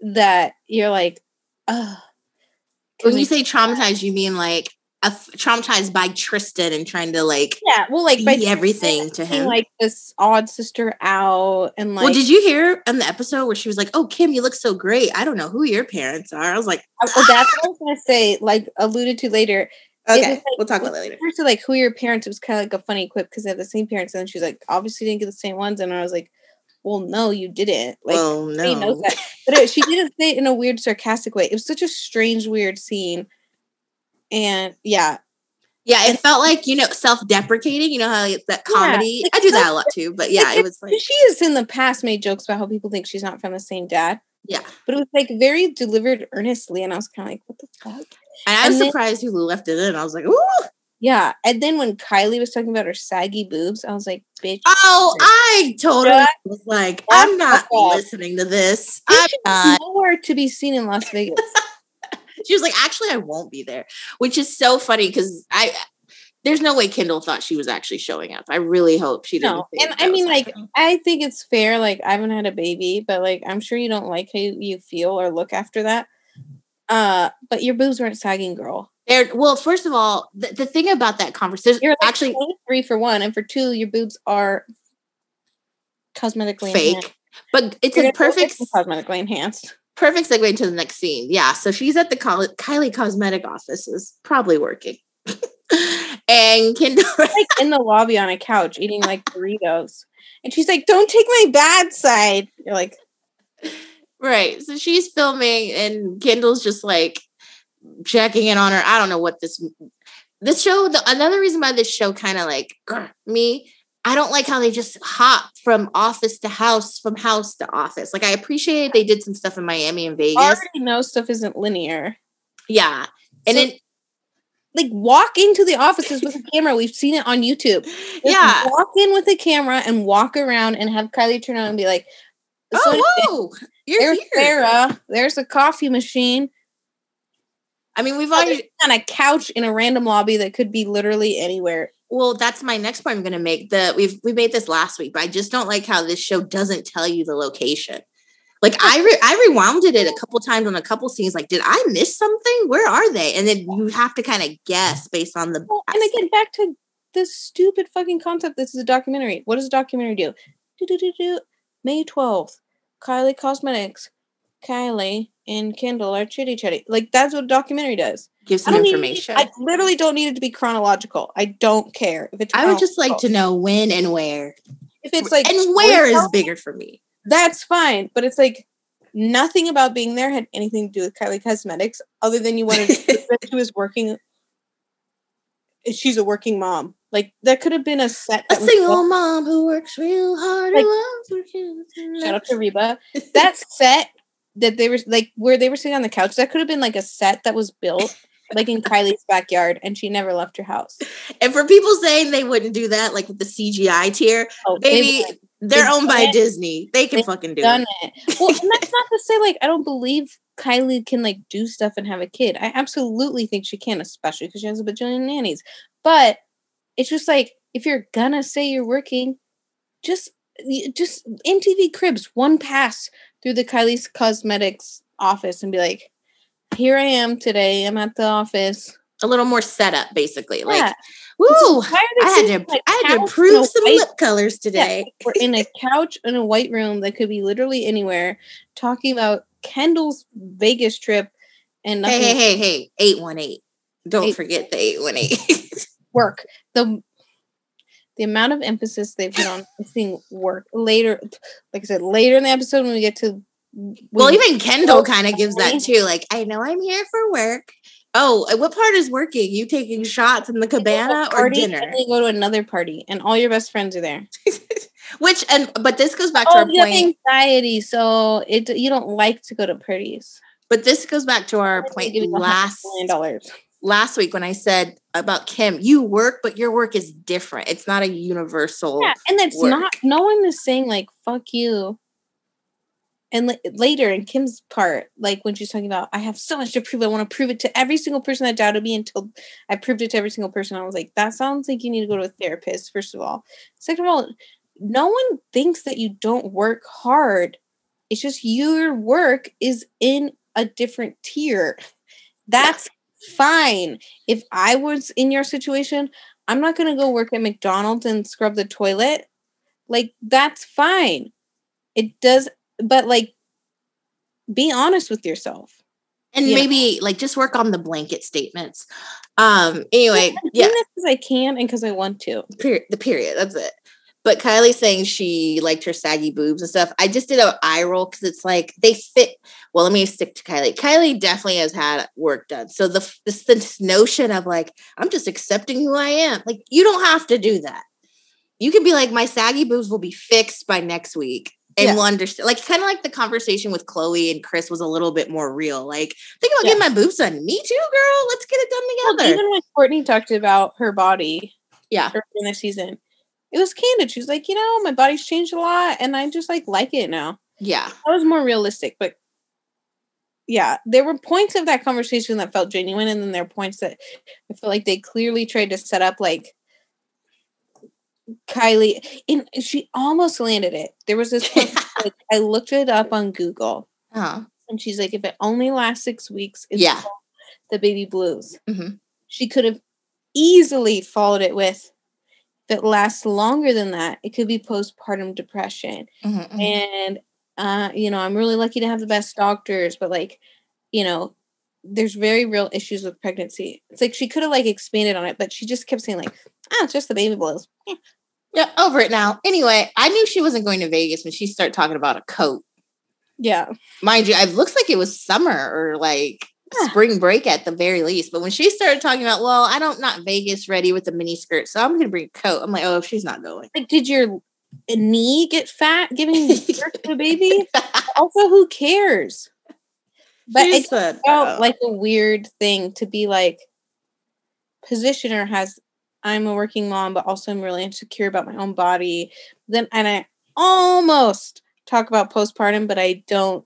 that you're like uh when you say traumatized, you mean like a f- traumatized by Tristan and trying to like yeah well like by be everything to him. like this odd sister out and like well, did you hear in the episode where she was like, "Oh, Kim, you look so great. I don't know who your parents are." I was like, well, that's what I was gonna say, like alluded to later. "Okay, like- we'll talk about that later." First, like who are your parents? It was kind of like a funny quip because they have the same parents, and then she's like, obviously didn't get the same ones, and I was like, well, no, you didn't. Like knows no. that, but it, she didn't say it in a weird, sarcastic way. It was such a strange, weird scene, and yeah, Yeah, it felt like you know self-deprecating. You know how like, that Yeah, comedy. like, I do that a lot too. But yeah, it was like she has in the past made jokes about how people think she's not from the same dad, yeah. but it was like very delivered earnestly, and I was kind of like, what the fuck? And I'm And then- surprised Hulu left it in. I was like, "Ooh!" Yeah, and then when Kylie was talking about her saggy boobs, I was like, bitch. Oh, I totally was like, I'm not listening to this. I'm not. nowhere to be seen in Las Vegas. She was like, actually, I won't be there, which is so funny because I. There's no way Kendall thought she was actually showing up. I really hope she didn't. No, and I mean, like, happening. I think it's fair. Like, I haven't had a baby, but like, I'm sure you don't like how you feel or look after that. Uh, but your boobs weren't sagging, girl. They're, well, first of all, the, the thing about that conversation, You're like actually three for one, and for two, your boobs are cosmetically fake, enhanced. but it's You're a gonna go get perfect cosmetically enhanced. perfect segue into the next scene. Yeah. So she's at the Kylie Cosmetic office, is probably working. and Kendall, Like in the lobby on a couch eating like Doritos, and she's like, "Don't take my bad side." You're like, right. So she's filming, and Kendall's just like checking in on her. I don't know what this this show. The another reason why this show kind of like me. I don't like how they just hop from office to house, from house to office. Like I appreciate they did some stuff in Miami and Vegas. already know stuff isn't linear. Yeah. And So- then like walk into the offices with a camera. We've seen it on YouTube. Just Yeah. walk in with a camera and walk around and have Kylie turn on and be like, oh, "So Oh, whoa. You're there's here. Sarah. There's a coffee machine I mean, we've already on a couch in a random lobby that could be literally anywhere." well, that's my next point I'm gonna make. The we've we made this last week, but I just don't like how this show doesn't tell you the location. Like I re- I rewounded it a couple times on a couple scenes. Like, did I miss something? Where are they? And then you have to kind of guess based on the. Well, and again, back to this stupid fucking concept. This is a documentary. What does a documentary do? Do do do do. May twelfth, Kylie Cosmetics, Kylie and Kendall are chitty chatty. Like that's what a documentary does. give some don't need- information. I literally don't need it to be chronological. I don't care if it's. I would just like to know when and where. if it's like and where is bigger for me. That's fine, but it's like nothing about being there had anything to do with Kylie Cosmetics, other than you wanted to she was working. She's a working mom. Like that could have been a set. A that was single built- mom who works real hard Like- and loves her. Shout out to Reba. That set that they were like where they were sitting on the couch. That could have been like a set that was built like in Kylie's backyard, and she never left her house. And for people saying they wouldn't do that, like with the CGI tier, Oh, baby, they've they're owned by it. Disney. They can They've fucking do done it. it. Well, and that's not to say like I don't believe Kylie can like do stuff and have a kid. I absolutely think she can, especially because she has a bajillion nannies. But it's just like if you're gonna say you're working, just just MTV Cribs one pass through the Kylie's Cosmetics office and be like, "Here I am today. I'm at the office." A little more setup, basically. Like, Yeah. woo, are they I had to, a I had to in a prove some white- lip colors Yeah, today. we're in a couch in a white room that could be literally anywhere, talking about Kendall's Vegas trip and Hey, hey, hey, hey, eight one eight. Don't Eight- forget the eight one eight. work. The the amount of emphasis they put on seeing work later, like I said, later in the episode when we get to Well, even Kendall kind of gives that too. Like, I know I'm here for work. Oh, uh, what part is working? You taking shots in the you go to a cabana or dinner? and you go to another party and all your best friends are there. Which and but this goes back to Oh, our you have point. anxiety, so it you don't like to go to parties. But this goes back to our point give you a hundred last million dollars. Last week when I said about Kim. You work, but your work is different. It's not a universal. Yeah, and it's work. not. No one is saying like "fuck you." And la- later in Kim's part, like when she's talking about, I have so much to prove. I want to prove it to every single person that doubted me until I proved it to every single person. I was like, that sounds like you need to go to a therapist. First of all, second of all, no one thinks that you don't work hard. It's just your work is in a different tier. That's fine. If I was in your situation, I'm not going to go work at McDonald's and scrub the toilet. Like, that's fine. It does, but like, be honest with yourself. and Yeah. maybe like just work on the blanket statements. Um. Anyway, yeah. because I can and because I want to. period, the period. That's it. But Kylie saying she liked her saggy boobs and stuff. I just did an eye roll because it's like they fit. Well, let me stick to Kylie. Kylie definitely has had work done. So the this, this notion of like I'm just accepting who I am. Like you don't have to do that. You can be like my saggy boobs will be fixed by next week. And Yeah. we'll understand, like, kind of like the conversation with Khloe and Kris was a little bit more real. Like, think about Yeah. getting my boobs done. Me too, girl. Let's get it done Well, together. even when Kourtney talked about her body yeah. earlier in the season, it was candid. She's like, you know, my body's changed a lot and I just like like it now. Yeah. That was more realistic, but yeah, there were points of that conversation that felt genuine, and then there are points that I feel like they clearly tried to set up like Kylie, and she almost landed it. There was this point, like, I looked it up on Google, Uh-huh. and she's like, if it only lasts six weeks, it's Yeah. the baby blues. Mhm. She could have easily followed it with, it lasts longer than that, it could be postpartum depression Mhm, mhm. and uh you know i'm really lucky to have the best doctors but like you know there's very real issues with pregnancy it's like she could have like expanded on it but she just kept saying like ah it's just the baby blues Yeah, over it now. Anyway, I knew she wasn't going to Vegas when she started talking about a coat. yeah Mind you, it looks like it was summer or like Yeah. spring break at the very least. But when she started talking about, well, I don't not Vegas ready with a mini skirt, so I'm gonna bring a coat. I'm like, oh, she's not going. like did your knee get fat giving birth to a baby also who cares but She it said, felt like a weird thing to be like position her as I'm a working mom, but also I'm really insecure about my own body. Then and I almost talk about postpartum, but I don't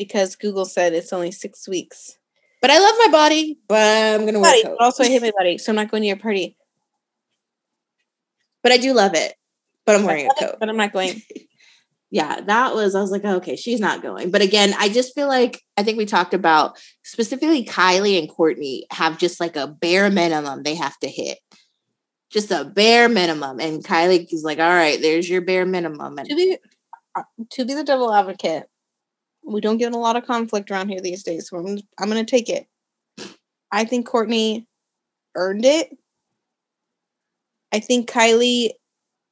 because Google said it's only six weeks. But I love my body, but I'm gonna Body, work but also I hate my body, so I'm not going to your party. But I do love it. But I'm wearing a coat. But I'm not going. yeah, that was, I was like, okay, she's not going. But again, I just feel like, I think we talked about specifically Kylie and Kourtney have just like a bare minimum they have to hit. Just a bare minimum. And Kylie is like, all right, there's your bare minimum. And to be uh, to be the devil advocate, we don't get a lot of conflict around here these days. So I'm, I'm going to take it. I think Kourtney earned it. I think Kylie,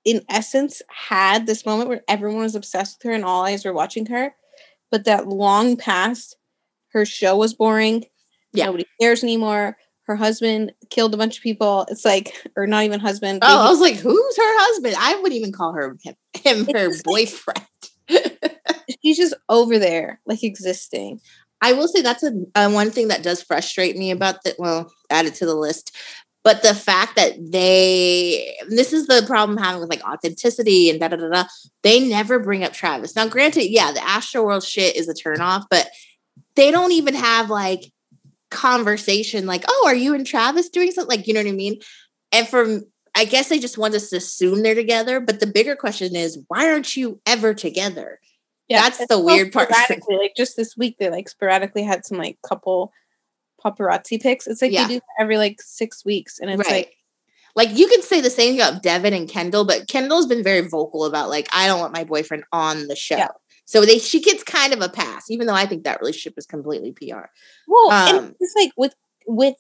in essence, had this moment where everyone was obsessed with her and all eyes were watching her. But that long past, her show was boring. Yeah. Nobody cares anymore. Her husband killed a bunch of people. It's like, or not even husband. oh, I was like, who's her husband? I wouldn't even call her him, him her like- boyfriend. She's just over there, like existing. I will say that's a, uh one thing that does frustrate me about that. Well, added to the list, but the fact that they this is the problem I'm having with like authenticity and da da da da. They never bring up Travis. Now, granted, yeah, the Astroworld shit is a turnoff, but they don't even have like conversation like, oh, are you and Travis doing something? Like, you know what I mean? And from I guess they just want us to assume they're together. But the bigger question is, why aren't you ever together? That's the weird part. Like just this week, they like sporadically had some like couple paparazzi pics. It's like Yeah. they do every like six weeks, and it's right. like Like you could say the same thing about Devin and Kendall, but Kendall's been very vocal about like I don't want my boyfriend on the show. Yeah. So they she gets kind of a pass, even though I think that relationship is completely PR. well, Um, and it's like with with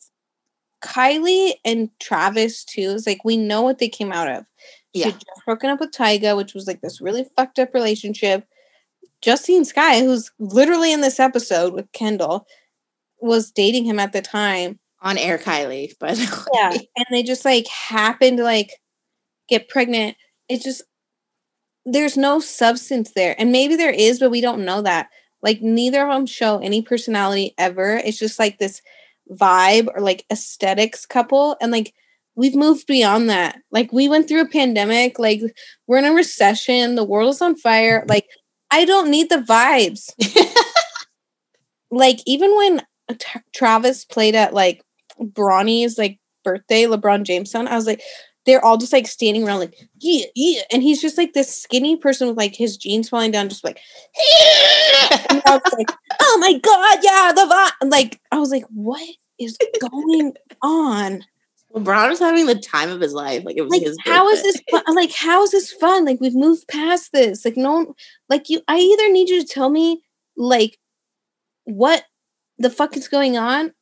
Kylie and Travis too. It's like we know what they came out of. She Yeah. just broken up with Tyga, which was like this really fucked up relationship. Justine Skye, who's literally in this episode with Kendall, was dating him at the time. On air Kylie, but yeah and they just like happened to like get pregnant. It's just there's no substance there. And maybe there is but we don't know that. Like neither of them show any personality ever. It's just like this vibe or like aesthetics couple. And like we've moved beyond that. Like we went through a pandemic. Like we're in a recession. The world is on fire. Like i don't need the vibes like even when Tra- Travis played at like Bronny's like birthday, LeBron James son, I was like, they're all just like standing around like, yeah, yeah. And he's just like this skinny person with like his jeans falling down, just like, was like, oh my god, yeah, the vibe. Like, I was like, what is going on? LeBron was having the time of his life. Like it was Like, his how is this fun? Like, how is this fun? Like, we've moved past this. Like, no like, you, I either need you to tell me, like, what the fuck is going on,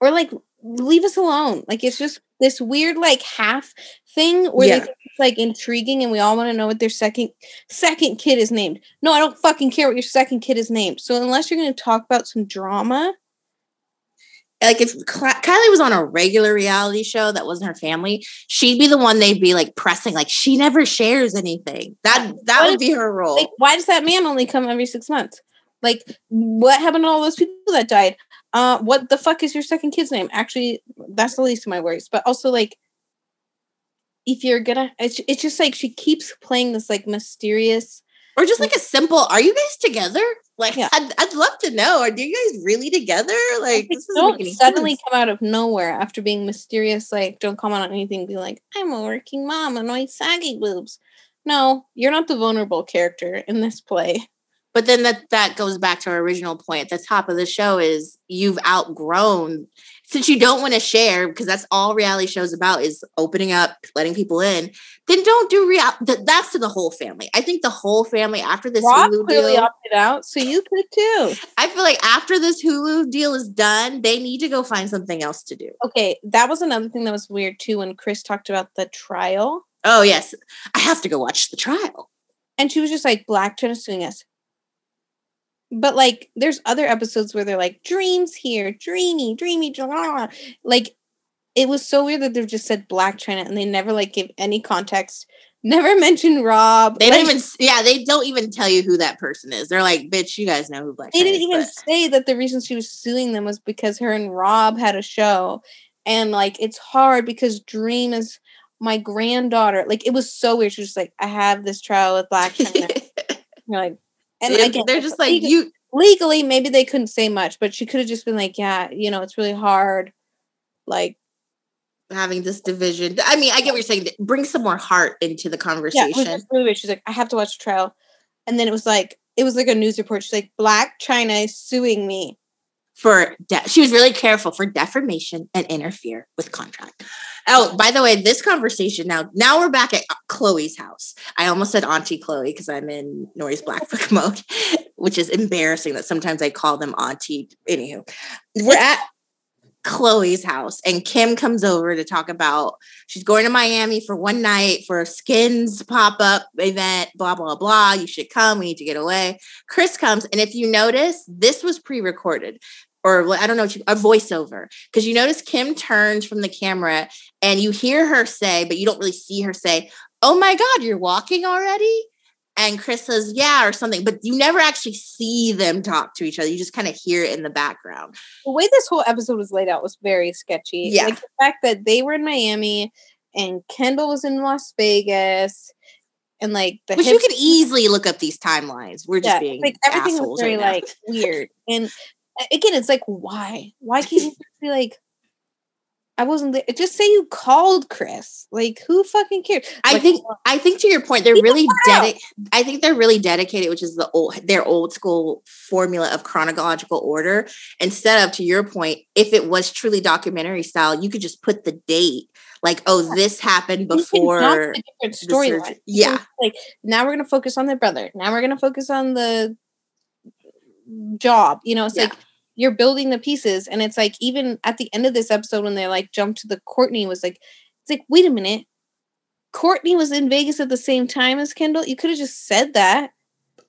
or like, leave us alone. Like, it's just this weird, like, half thing where Yeah. it's like intriguing and we all want to know what their second second kid is named. No, I don't fucking care what your second kid is named. So, unless you're going to talk about some drama, like if Kylie was on a regular reality show that wasn't her family, she'd be the one they'd be like pressing, like she never shares anything. That that What would if- be her role. Like, why does that man only come every six months? Like, what happened to all those people that died? Uh, what the fuck is your second kid's name? Actually, that's the least of my worries. But also, like, if you're gonna, it's, it's just like she keeps playing this like mysterious. or just like a simple, are you guys together? Like Yeah. I'd, I'd love to know. Are you guys really together? Like this don't suddenly sense. come out of nowhere after being mysterious. Like, don't comment on anything. Be like, I'm a working mom and my saggy boobs. No, you're not the vulnerable character in this play. But then that that goes back to our original point at the top of the show is you've outgrown since you don't want to share because that's all reality shows about is opening up, letting people in. Then don't do real. Th- that's to the whole family. I think the whole family after this Rob Hulu clearly deal, opted out, so you could too. I feel like after this Hulu deal is done, they need to go find something else to do. Okay, that was another thing that was weird too when Kris talked about the trial. Oh yes, I have to go watch the trial. And she was just like, Black swing us. But like, there's other episodes where they're like, dreams here, dreamy, dreamy, blah. like it was so weird that they just said Blac Chyna and they never like give any context, never mentioned Rob. They like, don't even, yeah, they don't even tell you who that person is. They're like, bitch, you guys know who Black they China didn't is, even but- say that the reason she was suing them was because her and Rob had a show and like it's hard because Dream is my granddaughter. Like it was so weird. She was just like, I have this trial with Blac Chyna You're like, and They're- again, they're just like you. legally maybe they couldn't say much, but she could have just been like, yeah, you know, it's really hard. Like, having this division. I mean, I get what you're saying. Bring some more heart into the conversation. just really weird. She's like, I have to watch the trial, and then it was like, it was like a news report. She's like, Blac Chyna is suing me. For de- she was really careful for defamation and interfere with contract. Oh, by the way, this conversation now now we're back at Khloe's house. I almost said Auntie Khloe because I'm in Nori's Black Book mode, which is embarrassing that sometimes I call them Auntie. Anywho, we're at Khloe's house and Kim comes over to talk about she's going to Miami for one night for a Skims pop up event, blah, blah, blah. You should come. We need to get away. Kris comes. And if you notice, this was pre recorded or I don't know, a voiceover. Because you notice Kim turns from the camera and you hear her say, but you don't really see her say, Oh my God, you're walking already? And Kris says, Yeah, or something. But you never actually see them talk to each other. You just kind of hear it in the background. The way this whole episode was laid out was very sketchy. Yeah. Like the fact that they were in Miami and Kendall was in Las Vegas, and like the Which you could easily look up these timelines. We're just yeah, being like everything was very right like weird. And again, it's like why? Why can't you be like? I wasn't there. Just say you called Kris. Like, who fucking cares? I Like, think I think to your point, they're really dedicated. I think they're really dedicated, which is the old their old school formula of chronological order. Instead of to your point, if it was truly documentary style, you could just put the date, like, oh, this happened you can jump before. different the surgery. storylines. You can Yeah. like now we're gonna focus on their brother. Now we're gonna focus on the job. You know, it's Yeah. like you're building the pieces, and it's like even at the end of this episode when they like jumped to the Kourtney was like, it's like wait a minute, Kourtney was in Vegas at the same time as Kendall. You could have just said that.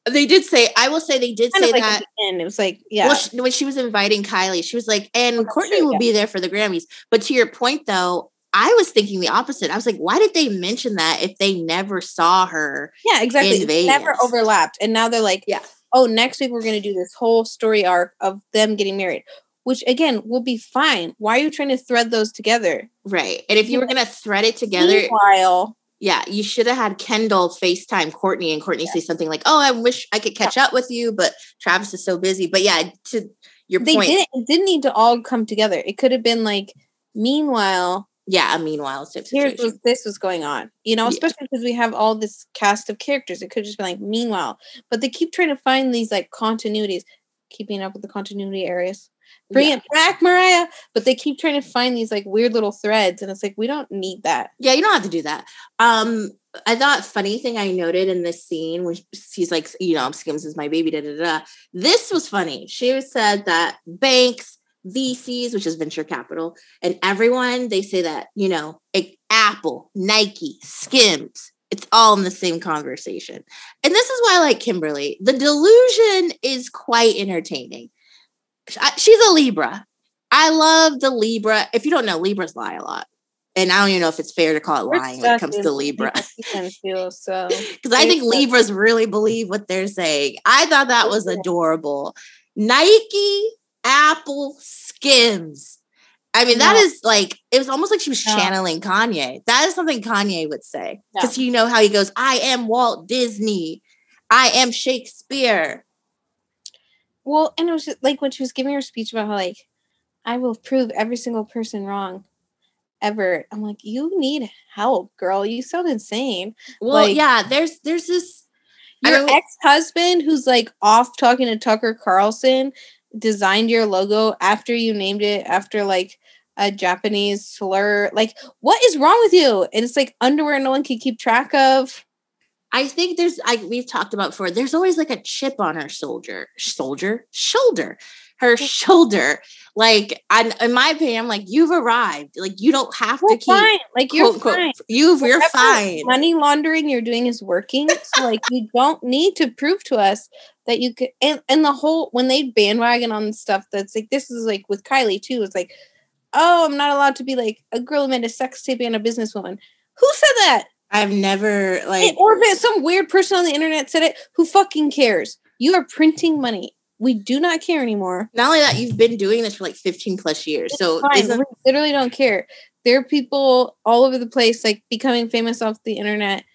They did say, I will say, they did Kind say like that. And it was like yeah, Well, she, when she was inviting Kylie, she was like, and that's Kourtney true, will yeah. be there for the Grammys. But to your point, though, I was thinking the opposite. I was like, why did they mention that if they never saw her? yeah, exactly. never overlapped, and now they're like, Yeah. Oh, next week we're gonna do this whole story arc of them getting married. Which again will be fine. Why are you trying to thread those together? Right. And if you were going to thread it together, Meanwhile, Yeah, you should have had Kendall FaceTime Kourtney and Kourtney say something like, "Oh, I wish I could catch up with you, but Travis is so busy." But yeah, to your they point, didn't. It didn't need to all come together. It could have been like, meanwhile, yeah, a meanwhile type here's this was going on. You know, especially because we have all this cast of characters. It could just be like, meanwhile, but they keep trying to find these like continuities, keeping up with the continuity areas. Bring Yeah. it back, Mariah. But they keep trying to find these like weird little threads, and it's like we don't need that. Yeah, you don't have to do that. Um, I thought funny thing I noted in this scene when she's like, you know, Skims is my baby. Da, da, da. This was funny. She said that banks, VCs, which is venture capital, and everyone they say that you know, like Apple, Nike, Skims. It's all in the same conversation. And this is why I like Kimberly. The delusion is quite entertaining. She's a Libra. I love the Libra. If you don't know, Libras lie a lot. And I don't even know if it's fair to call it We're lying when it comes to Libra. two, so Because I think Libras really believe what they're saying. I thought that was adorable. Nike, Apple, Skims. I mean, that is like, it was almost like she was No. channeling Kanye. That is something Kanye would say. No. Because you know how he goes, I am Walt Disney. I am Shakespeare. Well, and it was just, like when she was giving her speech about how like I will prove every single person wrong ever. I'm like, you need help, girl. You sound insane. Well, Like- yeah, there's there's this Your ex-husband who's like off talking to Tucker Carlson designed your logo after you named it after like a Japanese slur. Like, what is wrong with you? And it's like underwear no one can keep track of. I think there's I we've talked about before. There's always like a chip on our soldier, soldier, shoulder, her shoulder. Like, I, in my opinion, I'm like, you've arrived. Like, you don't have You're to keep fine. Like you're quote, quote, fine. you've you're fine. Money laundering you're doing is working. So like you don't need to prove to us that you could and, and the whole when they bandwagon on stuff that's like this is like with Kylie too. It's like, oh, I'm not allowed to be like a girl who made a sex tape and a businesswoman. Who said that? I've never like or some weird person on the internet said it, who fucking cares? You are printing money. We do not care anymore. Not only that, you've been doing this for like 15 plus years. So we literally don't care. There are people all over the place, like becoming famous off the internet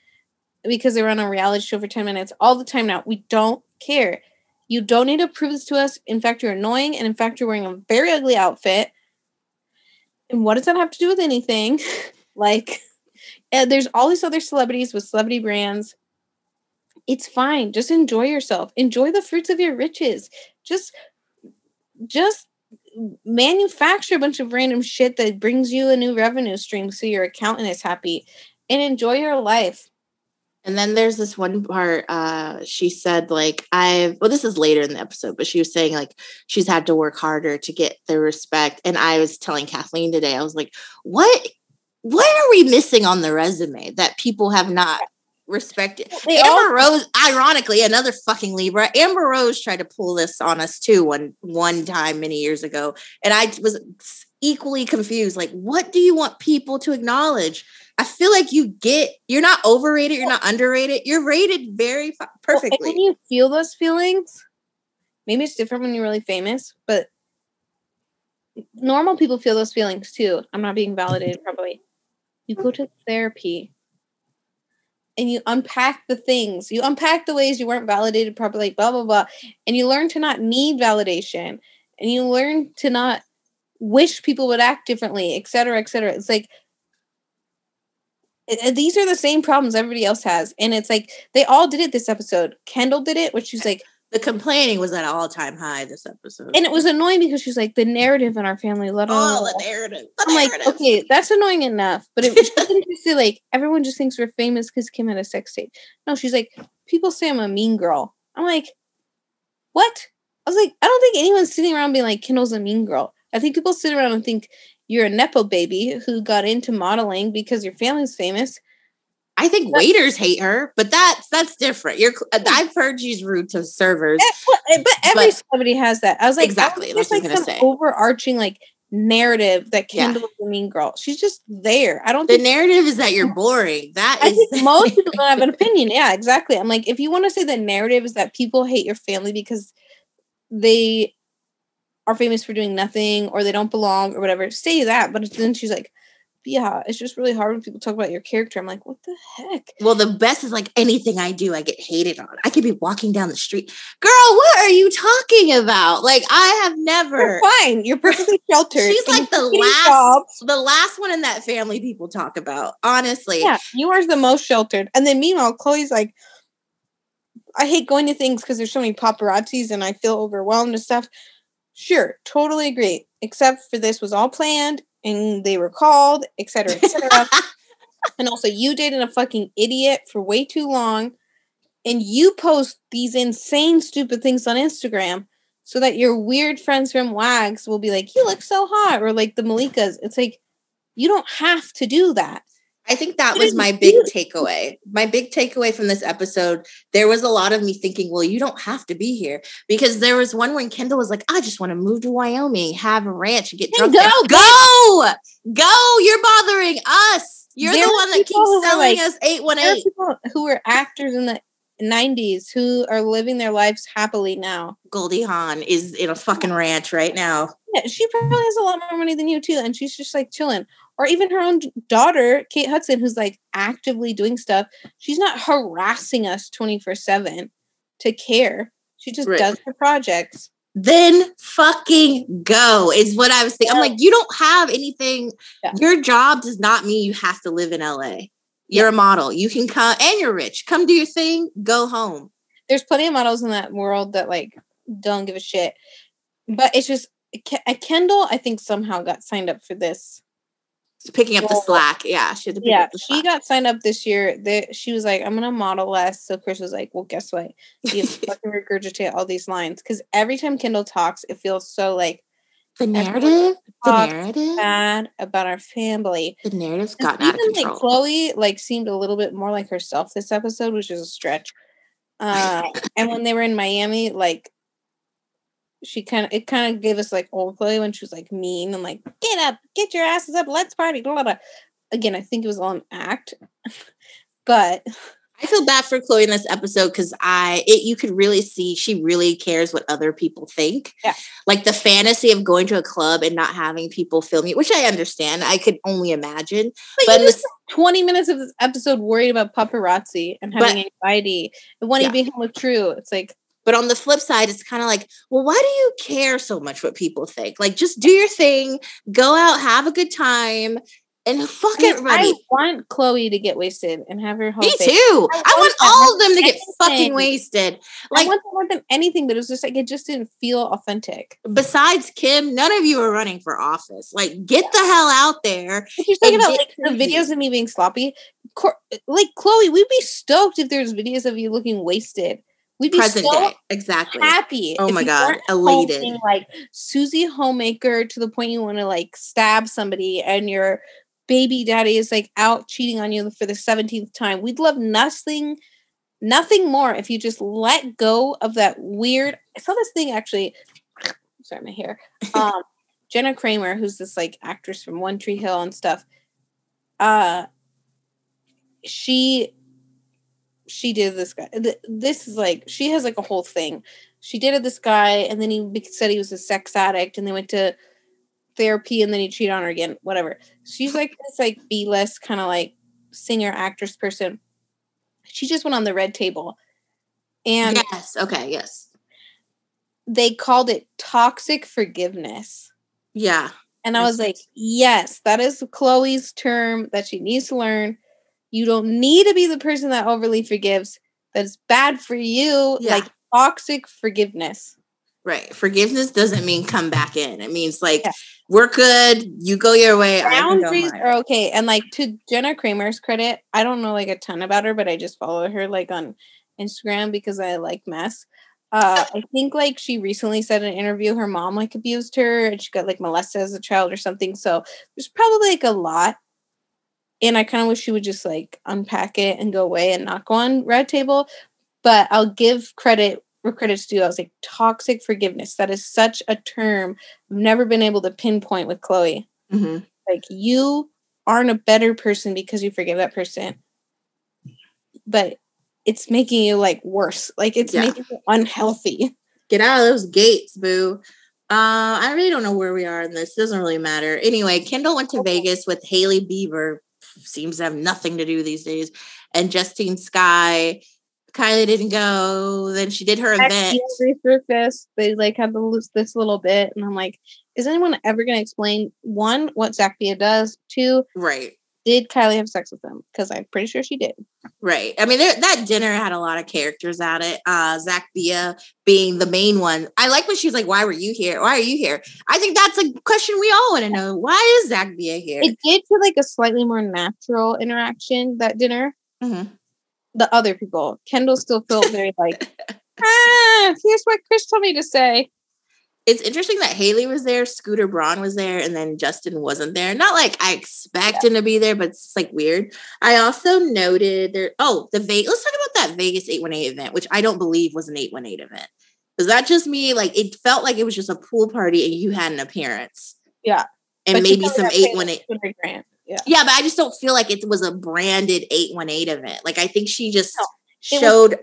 because they run a reality show for 10 minutes all the time now. We don't care. You don't need to prove this to us. In fact, you're annoying. And in fact, you're wearing a very ugly outfit. And what does that have to do with anything? like, and there's all these other celebrities with celebrity brands. It's fine. Just enjoy yourself. Enjoy the fruits of your riches. Just, just manufacture a bunch of random shit that brings you a new revenue stream so your accountant is happy and enjoy your life. And then there's this one part, uh, she said, like, I've, well, this is later in the episode, but she was saying, like, she's had to work harder to get the respect. And I was telling Kathleen today, I was like, what, what are we missing on the resume that people have not respected? They Amber all- Rose, ironically, another fucking Libra. Amber Rose tried to pull this on us too one one time many years ago, and I was equally confused. Like, what do you want people to acknowledge? I feel like you get you're not overrated, you're not underrated, you're rated very fu- Well, perfectly. when you feel those feelings, maybe it's different when you're really famous, but normal people feel those feelings too. I'm not being validated probably. You go to therapy and you unpack the things. You unpack the ways you weren't validated properly, blah blah blah. And you learn to not need validation. And you learn to not wish people would act differently, et cetera, et cetera. It's like uh, these are the same problems everybody else has. And it's like they all did it this episode. Kendall did it, which she's like, the complaining was at all time high this episode. and it was annoying because she's like, the narrative in our family, let oh, alone. the narrative. The I'm like, okay, that's annoying enough. But it, didn't just say like everyone just thinks we're famous because Kim had a sex tape. No, she's like, people say I'm a mean girl. I'm like, what? I was like, I don't think anyone's sitting around being like, Kendall's a mean girl. I think people sit around and think you're a nepo baby who got into modeling because your family's famous. I think waiters hate her, but that's that's different. You're I've heard she's rude to servers. Eh, But, eh, but every But- celebrity has that. I was like, Exactly, that's think what I there's like gonna some say. overarching like narrative that Yeah. Kendall is a mean girl. She's just there. I don't The narrative is that you're boring. That I is think most people don't have an opinion. Yeah, exactly. I'm like, if you want to say the narrative is that people hate your family because they are famous for doing nothing or they don't belong or whatever, say that. But then she's like, yeah, it's just really hard when people talk about your character. I'm like, what the heck? Well, the best is like anything I do, I get hated on. I could be walking down the street. Girl, what are you talking about? Like, I have never. You're fine. You're perfectly sheltered. She's like the last, jobs. the last one in that family people talk about. Honestly, Yeah, you are the most sheltered. And then meanwhile, Khloe's like, I hate going to things because there's so many paparazzis and I feel overwhelmed and stuff. Sure, totally agree. Except for this was all planned and they were called, etc., etc. and also, you dated a fucking idiot for way too long, and you post these insane, stupid things on Instagram so that your weird friends from Wags will be like, "You look so hot," or like the Malikas. It's like you don't have to do that. I think that was my big takeaway. My big takeaway from this episode, there was a lot of me thinking, well, you don't have to be here. Because there was one when Kendall was like, I just want to move to Wyoming, have a ranch, and get drunk. go. Go! Go! You're bothering us. You're There the one that keeps selling like- us There are 818. people who were actors in the 90s who are living their lives happily now. Goldie Hawn is in a fucking ranch right now. Yeah, she probably has a lot more money than you too, and she's just like chilling. Or even her own daughter, Kate Hudson, who's like actively doing stuff. She's not harassing us 24 7 to care. She just Right. does her projects. Then fucking go is what I was thinking. I'm like, you don't have anything. Yeah. Your job does not mean you have to live in LA. You're a model. You can come and you're rich. Come do your thing, go home. There's plenty of models in that world that like don't give a shit. But it's just Ke- uh, Kendall, I think somehow got signed up for this. Picking up the slack. Yeah. She had to pick Yeah, up the she got signed up this year. The, she was like, I'm gonna model less. So Kris was like, Well, guess what? You fucking regurgitate all these lines. Because every time Kendall talks, it feels so like the narrative. The narrative. bad about our family. The narrative's gotten out of even control. like Khloe like seemed a little bit more like herself this episode, which is a stretch. Uh, and when they were in Miami, like she kind of it kind of gave us like old Khloe when she was like mean and like get up, get your asses up, let's party. Blah, blah, blah. Again, I think it was all an act, but I feel bad for Khloe in this episode because I it you could really see she really cares what other people think. Yeah. Like the fantasy of going to a club and not having people film you, which I understand. I could only imagine. But, But this, 20 minutes of this episode worried about paparazzi and having But- anxiety and wanting Yeah. to be home with True. It's like, but on the flip side, it's kind of like, well, why do you care so much what people think? Like, just do your thing, go out, have a good time, and fuck I, mean, everybody. I want Khloe to get wasted and have her whole Me face. too. I I, want all of them to get fucking wasted. Like I want than anything, but it was just like it just didn't feel authentic. besides Kim, none of you are running for office. Like, get the hell out there. If you're talking about like the videos of me being sloppy, like Khloe, we'd be stoked if there's videos of you looking wasted. We'd be Present so day. Exactly. happy. Oh my God, elated. Like Susie Homemaker to the point you want to like stab somebody, and your baby daddy is like out cheating on you for the seventeenth time. We'd love nothing, nothing more if you just let go of that weird. I saw this thing actually. Sorry, my hair. Um, Jana Kramer, who's this like actress from One Tree Hill and stuff. Uh, she she did this guy. This is like she has like a whole thing. She dated this guy, and then he said he was a sex addict, and they went to therapy, and then he cheated on her again. Whatever. She's like this like B list kind of like singer actress person. She just went on the red table, and yes. Okay. Yes. they called it toxic forgiveness. Yeah. And I was like, yes, that is Khloe's term that she needs to learn. You don't need to be the person that overly forgives. That's bad for you. Yeah. Like toxic forgiveness. Right. Forgiveness doesn't mean come back in. It means like Yeah. we're good. You go your way. I can go Boundaries are okay. And like to Jana Kramer's credit, I don't know like a ton about her, but I just follow her like on Instagram because I like mess. Uh, I think like she recently said in an interview her mom like abused her and she got like molested as a child or something. So there's probably like a lot. And I kind of wish she would just like unpack it and go away and not go on red table. But I'll give credit where credit's due. I was like toxic forgiveness. That is such a term I've never been able to pinpoint with Khloe Mhm. like you aren't a better person because you forgive that person but it's making you like worse like it's Yeah. making you unhealthy Get out of those gates, boo. Uh, I really don't know where we are in this. Doesn't really matter. Anyway, Kendall went to Vegas with Hailey Bieber. Seems to have nothing to do these days. And Justine Skye. Kylie didn't go. Then she did her event. resurfaced they like had to lose this little bit and i'm like is anyone ever going to explain one what Zack Bia does two Right. Did kylie have sex with him because i'm pretty sure she did Right. I mean, there, that dinner had a lot of characters at it. Uh, Zack Bia being the main one. I like when she's like, "Why were you here? Why are you here?" I think that's a question we all want to know. Why is Zack Bia here? it did feel like a slightly more natural interaction that dinner Mhm. the other people. Kendall still felt very like, ah, here's what Kris told me to say. It's interesting that Hailey was there, Scooter Braun was there, and then Justin wasn't there. Not like I expect him to be there, but it's like weird. I also noted there. Oh, the Vegas. Let's talk about that Vegas eight one eight event, which I don't believe was an eight one eight event. Is that just me? Like it felt like it was just a pool party, and you had an appearance. Yeah. and But maybe some eight one eight. Yeah. Yeah, but I just don't feel like it was a branded 818 event. Like I think she just No, showed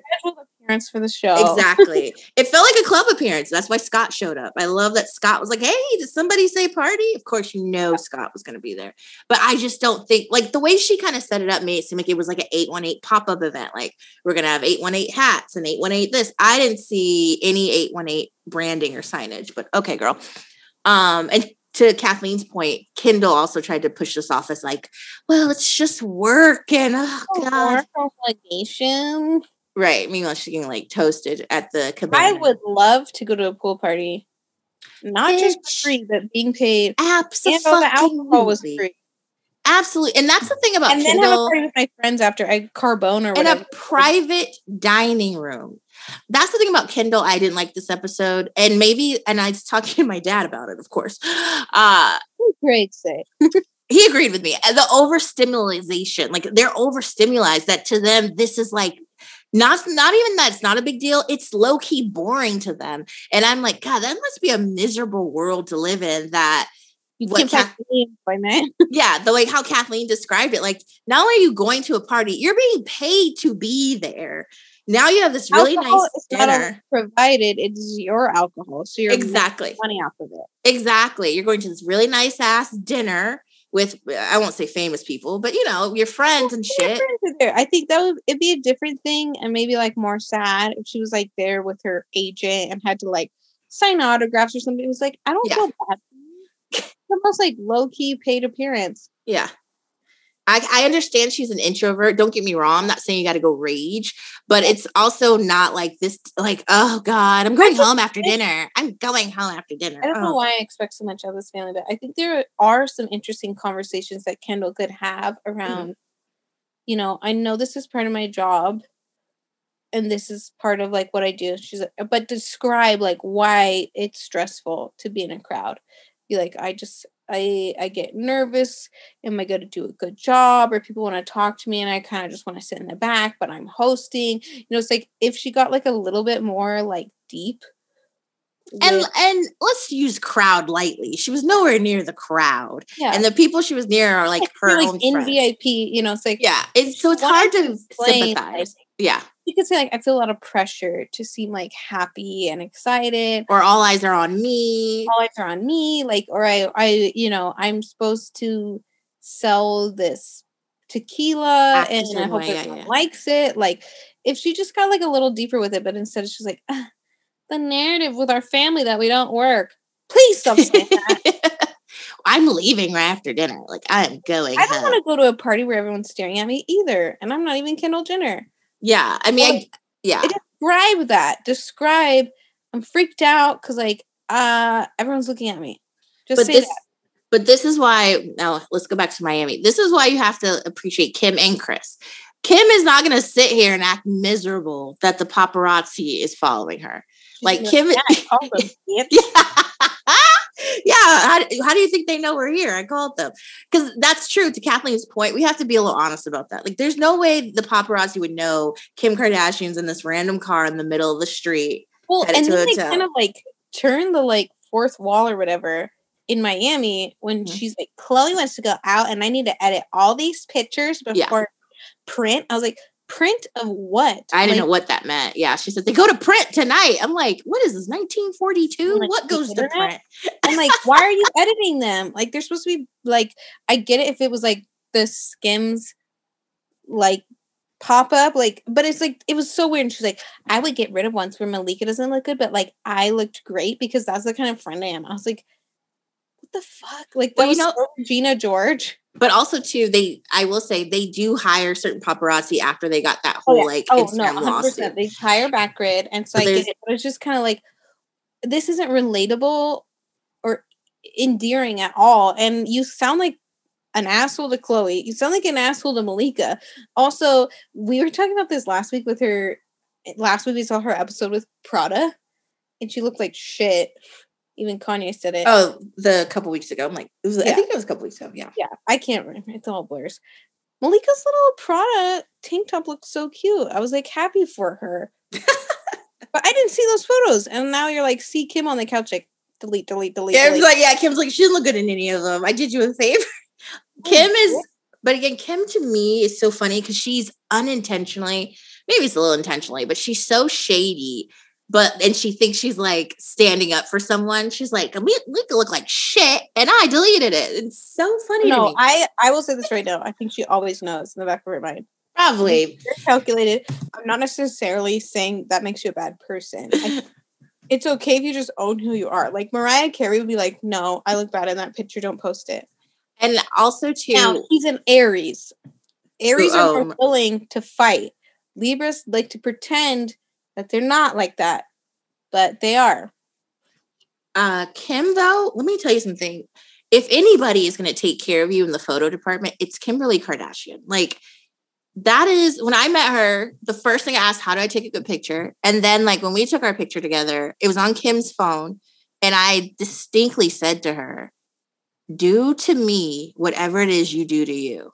appearance for the show. exactly. it felt like a club appearance. That's why Scott showed up. I love that Scott was like, "Hey, did somebody say party?" Of course, you know Scott was going to be there. But I just don't think like the way she kind of set it up made it seem like it was like an 818 pop-up event. Like we're going to have 818 hats and 818 this. I didn't see any 818 branding or signage, but okay, girl. Um and to Kathleen's point, Kendall also tried to push this off as like, well, it's just work and oh god. More obligation. Right. Meanwhile, she's getting like toasted at the cabana. I would love to go to a pool party. Not just Bitch. for free, but being paid. And absolutely all the alcohol was free. Absolutely. And that's the thing about And then have a party with my friends after I carbone or in whatever. a private dining room. That's the thing about Kendall. I didn't like this episode. And maybe, and I was talking to my dad about it, of course. Uh, Great say. he agreed with me. The overstimulation, like they're overstimulated that to them, this is like not not even that it's not a big deal. It's low key boring to them. And I'm like, God, that must be a miserable world to live in that You what can't Kath- find any employment. yeah, the like how Kathleen described it. Like, not only are you going to a party, you're being paid to be there. Now you have this really Alcohol nice dinner. provided; it's your alcohol, so you're Exactly. money off of it. Exactly. You're going to this really nice ass dinner with I won't say famous people, but you know, your friends and shit. I think that would it'd be a different thing, and maybe like more sad if she was like there with her agent and had to like sign autographs or something. It was like I don't Yeah. feel bad. It's the most like low key paid appearance. Yeah. I, I understand she's an introvert. Don't get me wrong. I'm not saying you got to go rage, but it's also not like this, like, oh God, I'm going home after dinner. I'm going home after dinner. I don't know Oh. why I expect so much of this family, but I think there are some interesting conversations that Kendall could have mm-hmm. around, you know, I know this is part of my job and this is part of like what I do. She's like, but describe like why it's stressful to be in a crowd. Be like, I just I I get nervous. Am I going to do a good job? Or people want to talk to me and I kind of just want to sit in the back, but I'm hosting. You know, it's like if she got like a little bit more like deep. And with- and let's use crowd lightly. She was nowhere near the crowd, yeah. and the people she was near are like Like, her like own in friends. VIP, you know, it's like Yeah, it's so it's hard to sympathize. Yeah, you could say like I feel a lot of pressure to seem like happy and excited. or all eyes are on me. All eyes are on me, like, or I, I, you know, I'm supposed to sell this tequila, and I hope way, yeah, everyone yeah. likes it. Like, if she just got like a little deeper with it, but instead she's like, "Ah, the narrative with our family that we don't work. Please stop saying that. I'm leaving right after dinner. Like I'm going. I don't want to go to a party where everyone's staring at me either, and I'm not even Kendall Jenner. Yeah, I mean, I, yeah, describe that. Describe. I'm freaked out because like uh everyone's looking at me. Just but say this, that. but this is why. Now let's go back to Miami. This is why you have to appreciate Kim and Kris. Kim is not going to sit here and act miserable that the paparazzi is following her. She's like Kim- "Yeah, I called them, bitch." Yeah. Yeah. How, do- how do you think they know we're here? I called them. Because that's true. To Kathleen's point, we have to be a little honest about that. Like, there's no way the paparazzi would know Kim Kardashian's in this random car in the middle of the street. Well, and then they kind of like turn the like fourth wall or whatever in Miami when Mhm. she's like, Khloe wants to go out and I need to edit all these pictures Yeah. before print. I was like, print of what? I didn't Like, know what that meant. Yeah. She said, they go to print tonight. I'm like, what is this, 1942? Like, what goes to print? I'm like, why are you editing them? Like they're supposed to be like I get it if it was like the skims like pop up, like but it's like it was so weird. And she's like, I would get rid of ones where Malika doesn't look good, but like I looked great because that's the kind of friend I am. I was like, what the fuck? Like Well, you know- so Regina George. But also, too, they, I will say, they do hire certain paparazzi after they got that oh, whole like Oh Instagram no, 100%. lawsuit. They hire backgrid and so I get it, but it's just kind of like this isn't relatable or endearing at all. And you sound like an asshole to Khloe. You sound like an asshole to Malika. Also, we were talking about this last week with her. Last week we saw her episode with Prada, and she looked like shit. Even Kanye said it. Oh, the couple weeks ago. I'm like, it was, I think it was a couple weeks ago. Yeah. Yeah, I can't remember. It's all blurs. Malika's little Prada tank top looks so cute. I was like happy for her. but I didn't see those photos. And now you're like, see Kim on the couch, like delete, delete, delete. Yeah, delete. like, yeah, Kim's like, she didn't look good in any of them. I did you a favor. Oh, Kim is, but again, Kim to me is so funny because she's unintentionally, maybe it's a little intentionally, but she's so shady. But and she thinks she's like standing up for someone. She's like, we, we could look like shit, and I deleted it. It's so funny. to no, me. I, I will say this right now. I think she always knows in the back of her mind. probably. Calculated. I'm not necessarily saying that makes you a bad person. I- it's okay if you just own who you are. Like Mariah Carey would be like, no, I look bad in that picture. Don't post it. And also too, Now he's an Aries. Aries Who- are oh, more m- willing to fight. Libras like to pretend that they're not like that, but they are. uh, Kim though, let me tell you something. If anybody is going to take care of you in the photo department, it's Kimberly Kardashian. Like that is when I met her, the first thing I asked, how do I take a good picture? And then like when we took our picture together, it was on Kim's phone. And I distinctly said to her, do to me whatever it is you do to you.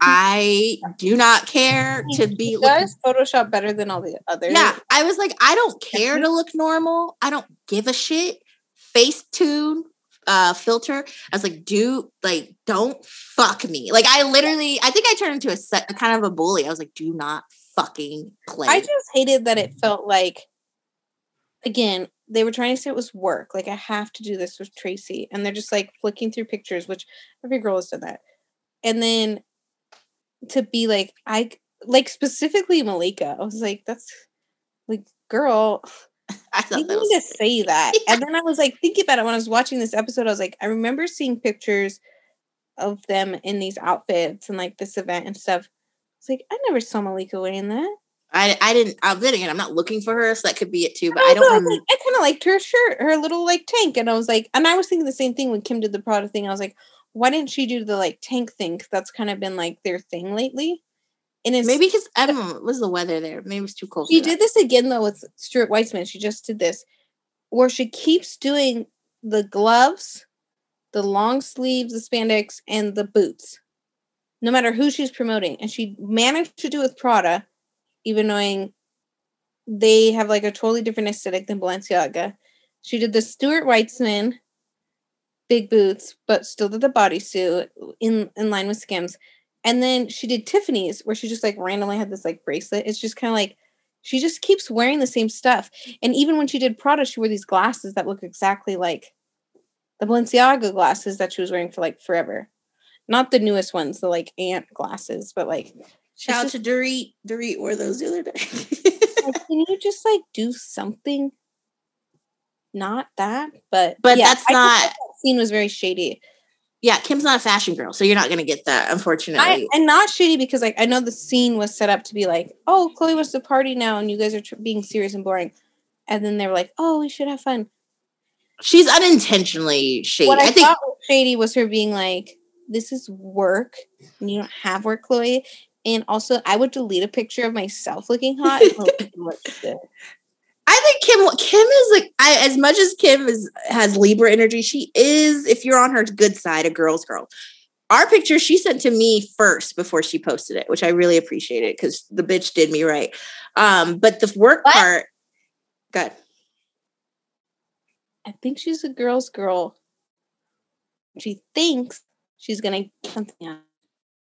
I do not care to be He looking does Photoshop better than all the others. yeah, I was like, I don't care to look normal. I don't give a shit. Facetune, uh filter i was like do like don't fuck me like i literally i think i turned into a, set, a kind of a bully i was like do not fucking play I just hated that it felt like, again, they were trying to say it was work. Like, I have to do this with Tracy. And they're just like flicking through pictures, which every girl has done that. And then to be like, I like specifically Malika, I was like, that's like, girl, i you need to say that. And then I was like thinking about it when I was watching this episode. I was like, I remember seeing pictures of them in these outfits and like this event and stuff. It's like I never saw Malika wearing that. I, I didn't i'm then again i'm not looking for her so that could be it too but And i don't also, remember was like- I kind of liked her shirt, her little like tank, and I was like, and I was thinking the same thing when Kim did the Prada thing. I was like, why didn't she do the like tank thing? that's kind of been like their thing lately. And it's maybe because i uh don't know what was the weather there maybe it was too cold She did this again though with Stuart Weitzman. She just did this where she keeps doing the gloves, the long sleeves, the spandex, and the boots, no matter who she's promoting. And she managed to do with Prada, even knowing they have like a totally different aesthetic than Balenciaga. She did the Stuart Weitzman big boots, but still did the bodysuit in in line with Skims. And then she did Tiffany's, where she just like randomly had this like bracelet. It's just kind of like she just keeps wearing the same stuff. And even when she did Prada, she wore these glasses that look exactly like the Balenciaga glasses that she was wearing for like forever. Not the newest ones, the like ant glasses, but like, shout out just- to Dorit Dorit wore those the other day like, can you just like do something? Not that, but But yeah, that's I not- that scene was very shady. yeah kim's not a fashion girl so you're not gonna get that unfortunately I, and not shady because like I know the scene was set up to be like, oh, Khloe wants to party now, and you guys are tr- being serious and boring, and then they were like, oh, we should have fun. she's unintentionally shady What I, i think thought was shady was her being like, this is work, and you don't have work, Khloe. And also, I would delete a picture of myself looking hot. I think Kim Kim is like I, as much as Kim is has Libra energy, she is if you're on her good side, a girl's girl. Our picture she sent to me first before she posted it, which I really appreciated because the bitch did me right. Um, but the work What? part, good. I think she's a girl's girl. She thinks she's gonna get something out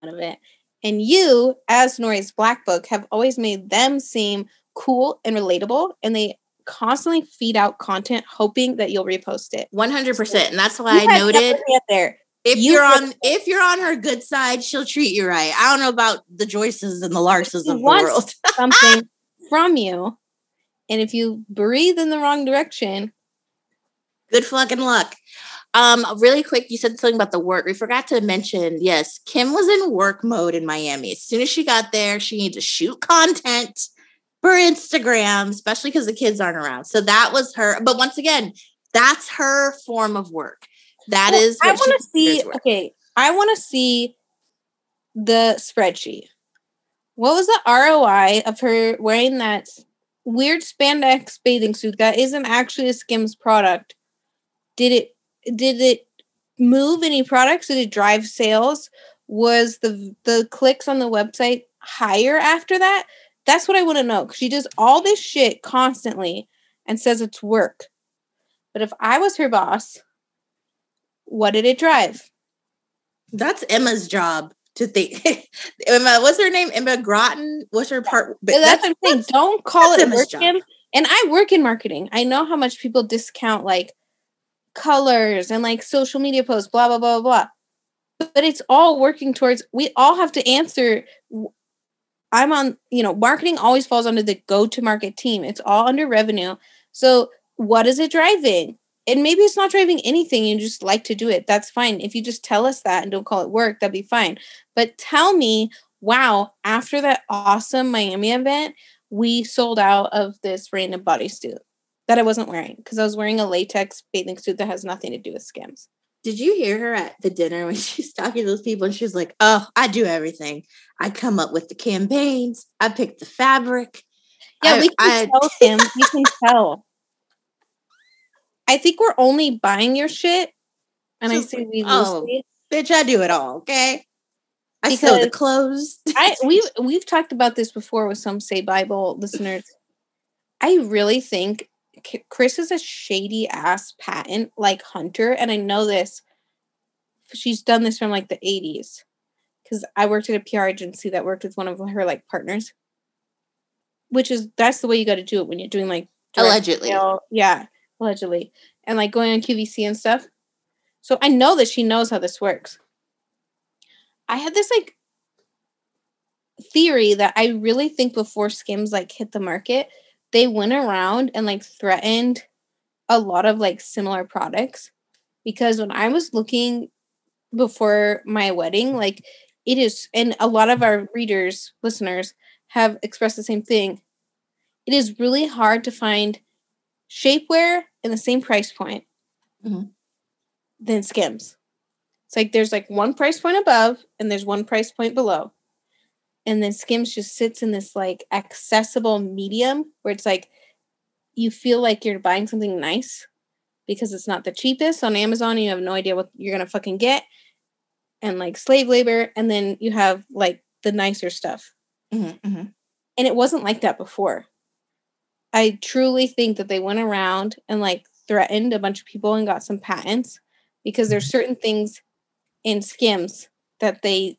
of it. And you, as Nori's Black Book, have always made them seem cool and relatable, and they constantly feed out content hoping that you'll repost it. One hundred percent, and that's why You I noted there. if you you're had- on if you're on her good side, she'll treat you right. I don't know about the Joyces and the Larses of the world. something from you, and if you breathe in the wrong direction, Good fucking luck. Um, really quick, you said something about the work. We forgot to mention, yes, Kim was in work mode in Miami. As soon as she got there, she needed to shoot content for Instagram, especially because the kids aren't around. So that was her. But once again, that's her form of work. That Well, is. I want to see. Okay, I want to see the spreadsheet. What was the ROI of her wearing that weird spandex bathing suit that isn't actually a Skims product? Did it? Did it move any products? Did it drive sales? Was the the clicks on the website higher after that? That's what I want to know. Cause she does all this shit constantly and says it's work. But if I was her boss, what did it drive? That's Emma's job to think. Emma, what's her name? Emma Groton. What's her part? But But that's, what I'm saying. Don't call it work. And I work in marketing. I know how much people discount like colors and like social media posts, blah blah blah. blah. But it's all working towards. We all have to answer. I'm on. You know, marketing always falls under the go-to-market team. It's all under revenue. So what is it driving? And maybe it's not driving anything. You just like to do it. That's fine. If you just tell us that and don't call it work, that'd be fine. But tell me, wow, after that awesome Miami event, we sold out of this random bodysuit that I wasn't wearing because I was wearing a latex bathing suit that has nothing to do with skims. Did you hear her at the dinner when she's talking to those people and she's like, Oh, I do everything. I come up with the campaigns, I pick the fabric. Yeah, I- we can I- tell, him. We can tell. I think we're only buying your shit, and I say we oh. Bitch, I do it all, okay? I sew the clothes. I we've we've talked about this before with some say Bible listeners. I really think Kris is a shady ass patent like hunter, and I know this. She's done this from like the 80s. Because I worked at a PR agency that worked with one of her like partners. Which is that's the way you gotta do it when you're doing like Allegedly. Yeah, allegedly. And like going on QVC and stuff. So I know that she knows how this works. I had this like theory that I really think before Skims like hit the market, they went around and like threatened a lot of like similar products because when I was looking before my wedding, like it is, and a lot of our readers, listeners have expressed the same thing. It is really hard to find shapewear in the same price point Mhm. than Skims. It's like there's like one price point above and there's one price point below. And then Skims just sits in this like accessible medium where it's like you feel like you're buying something nice because it's not the cheapest on Amazon. You have no idea what you're gonna fucking get. And like slave labor, and then you have like the nicer stuff. Mhm, mhm. And it wasn't like that before. I truly think that they went around and like threatened a bunch of people and got some patents because there's certain things in skims that they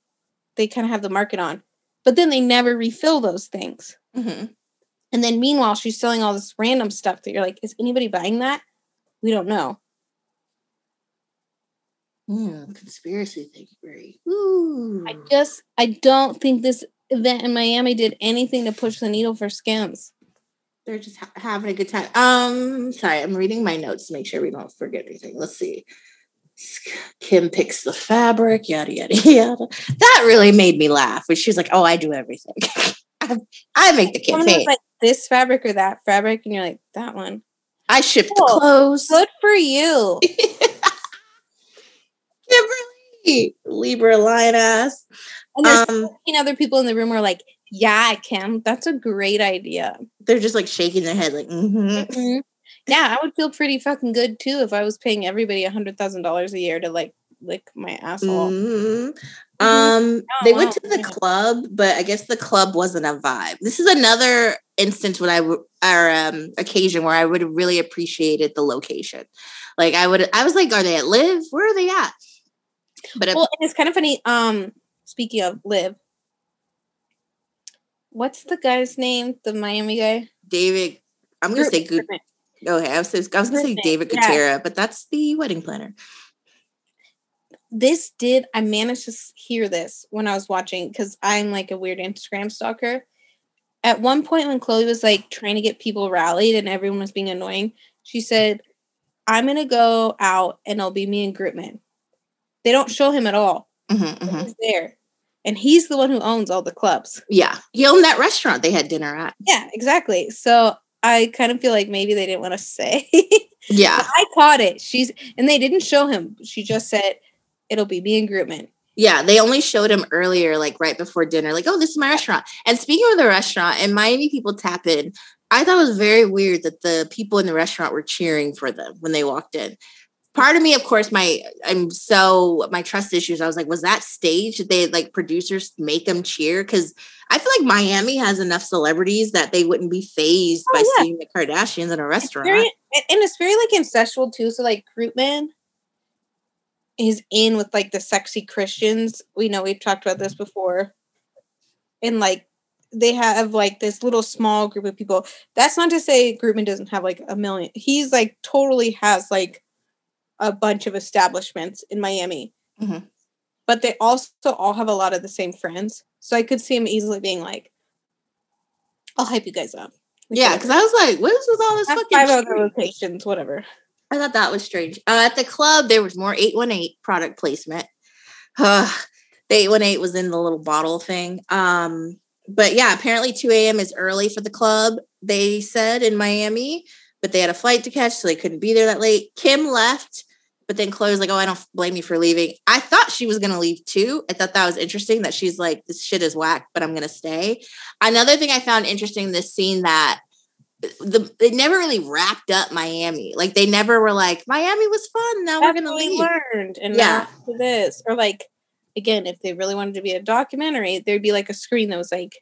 they kind of have the market on. But then they never refill those things. Mhm. And then meanwhile, she's selling all this random stuff that you're like, is anybody buying that? We don't know. Mm, conspiracy theory. Ooh. I just I don't think this event in Miami did anything to push the needle for skims. They're just ha- having a good time. Um, sorry, I'm reading my notes to make sure we don't forget anything. Let's see. Kim picks the fabric, yada yada yada. That really made me laugh. When she was like, "Oh, I do everything. I, I make the campaign. like this fabric or that fabric, and you're like, that one. I ship the clothes." Good for you. Kimberly, Libra line ass. And there's Um, 15 other people in the room are like, yeah, Kim, that's a great idea. they're just like shaking their head, like, mm-hmm. Mhm. Yeah, I would feel pretty fucking good too if I was paying everybody a hundred thousand dollars a year to like lick my asshole. Mhm. Um, they went to the club, but I guess the club wasn't a vibe. This is another instance when I or um occasion where I would have really appreciated the location. Like I would, I was like, are they at LIV? Where are they at? But Well, and it's kind of funny. Um, speaking of live, what's the guy's name? The Miami guy. David, I'm gonna say good. Okay, I was, I was gonna say David yeah. But that's the wedding planner. This did. I managed to hear this when I was watching because I'm like a weird Instagram stalker. At one point, when Khloe was like trying to get people rallied and everyone was being annoying, she said, "I'm gonna go out and it'll be me and Grutman." They don't show him at all. Mhm, but mhm. He's there, and he's the one who owns all the clubs. Yeah, he owned that restaurant they had dinner at. Yeah, exactly. So I kind of feel like maybe they didn't want to say. Yeah, But I caught it. She's and they didn't show him. She just said it'll be me and Grutman. Yeah, they only showed him earlier, like right before dinner, like, oh, this is my restaurant. And speaking of the restaurant, and Miami people tap in, I thought it was very weird that the people in the restaurant were cheering for them when they walked in. Part of me, of course, my I'm so my trust issues. I was like, was that staged? Did they like producers make them cheer? Because I feel like Miami has enough celebrities that they wouldn't be phased Oh, by yeah. seeing the Kardashians in a restaurant. Very, and and it's very like incestual too. So like Grutman is in with like the sexy Christians. We know we've talked about this before. And like they have like this little small group of people. That's not to say Grutman doesn't have like a million. He's like totally has like a bunch of establishments in Miami. Mhm. But they also all have a lot of the same friends. So I could see him easily being like, I'll hype you guys up. Like, yeah, because I was like, what is with all this fucking five other locations, whatever. I thought that was strange. Uh, at the club, there was more 818 product placement. Uh, the 818 was in the little bottle thing. Um, but yeah, apparently 2 a.m. is early for the club, they said in Miami, but they had a flight to catch, so they couldn't be there that late. Kim left, but then Khloe was like, Oh, I don't blame you for leaving. I thought she was going to leave too. I thought that was interesting that she's like, This shit is whack, but I'm going to stay. Another thing I found interesting in this scene that the they never really wrapped up Miami. Like they never were like Miami was fun. Now That's we're gonna what leave. learned, and Yeah. this, or like again, if they really wanted to be a documentary, there'd be like a screen that was like,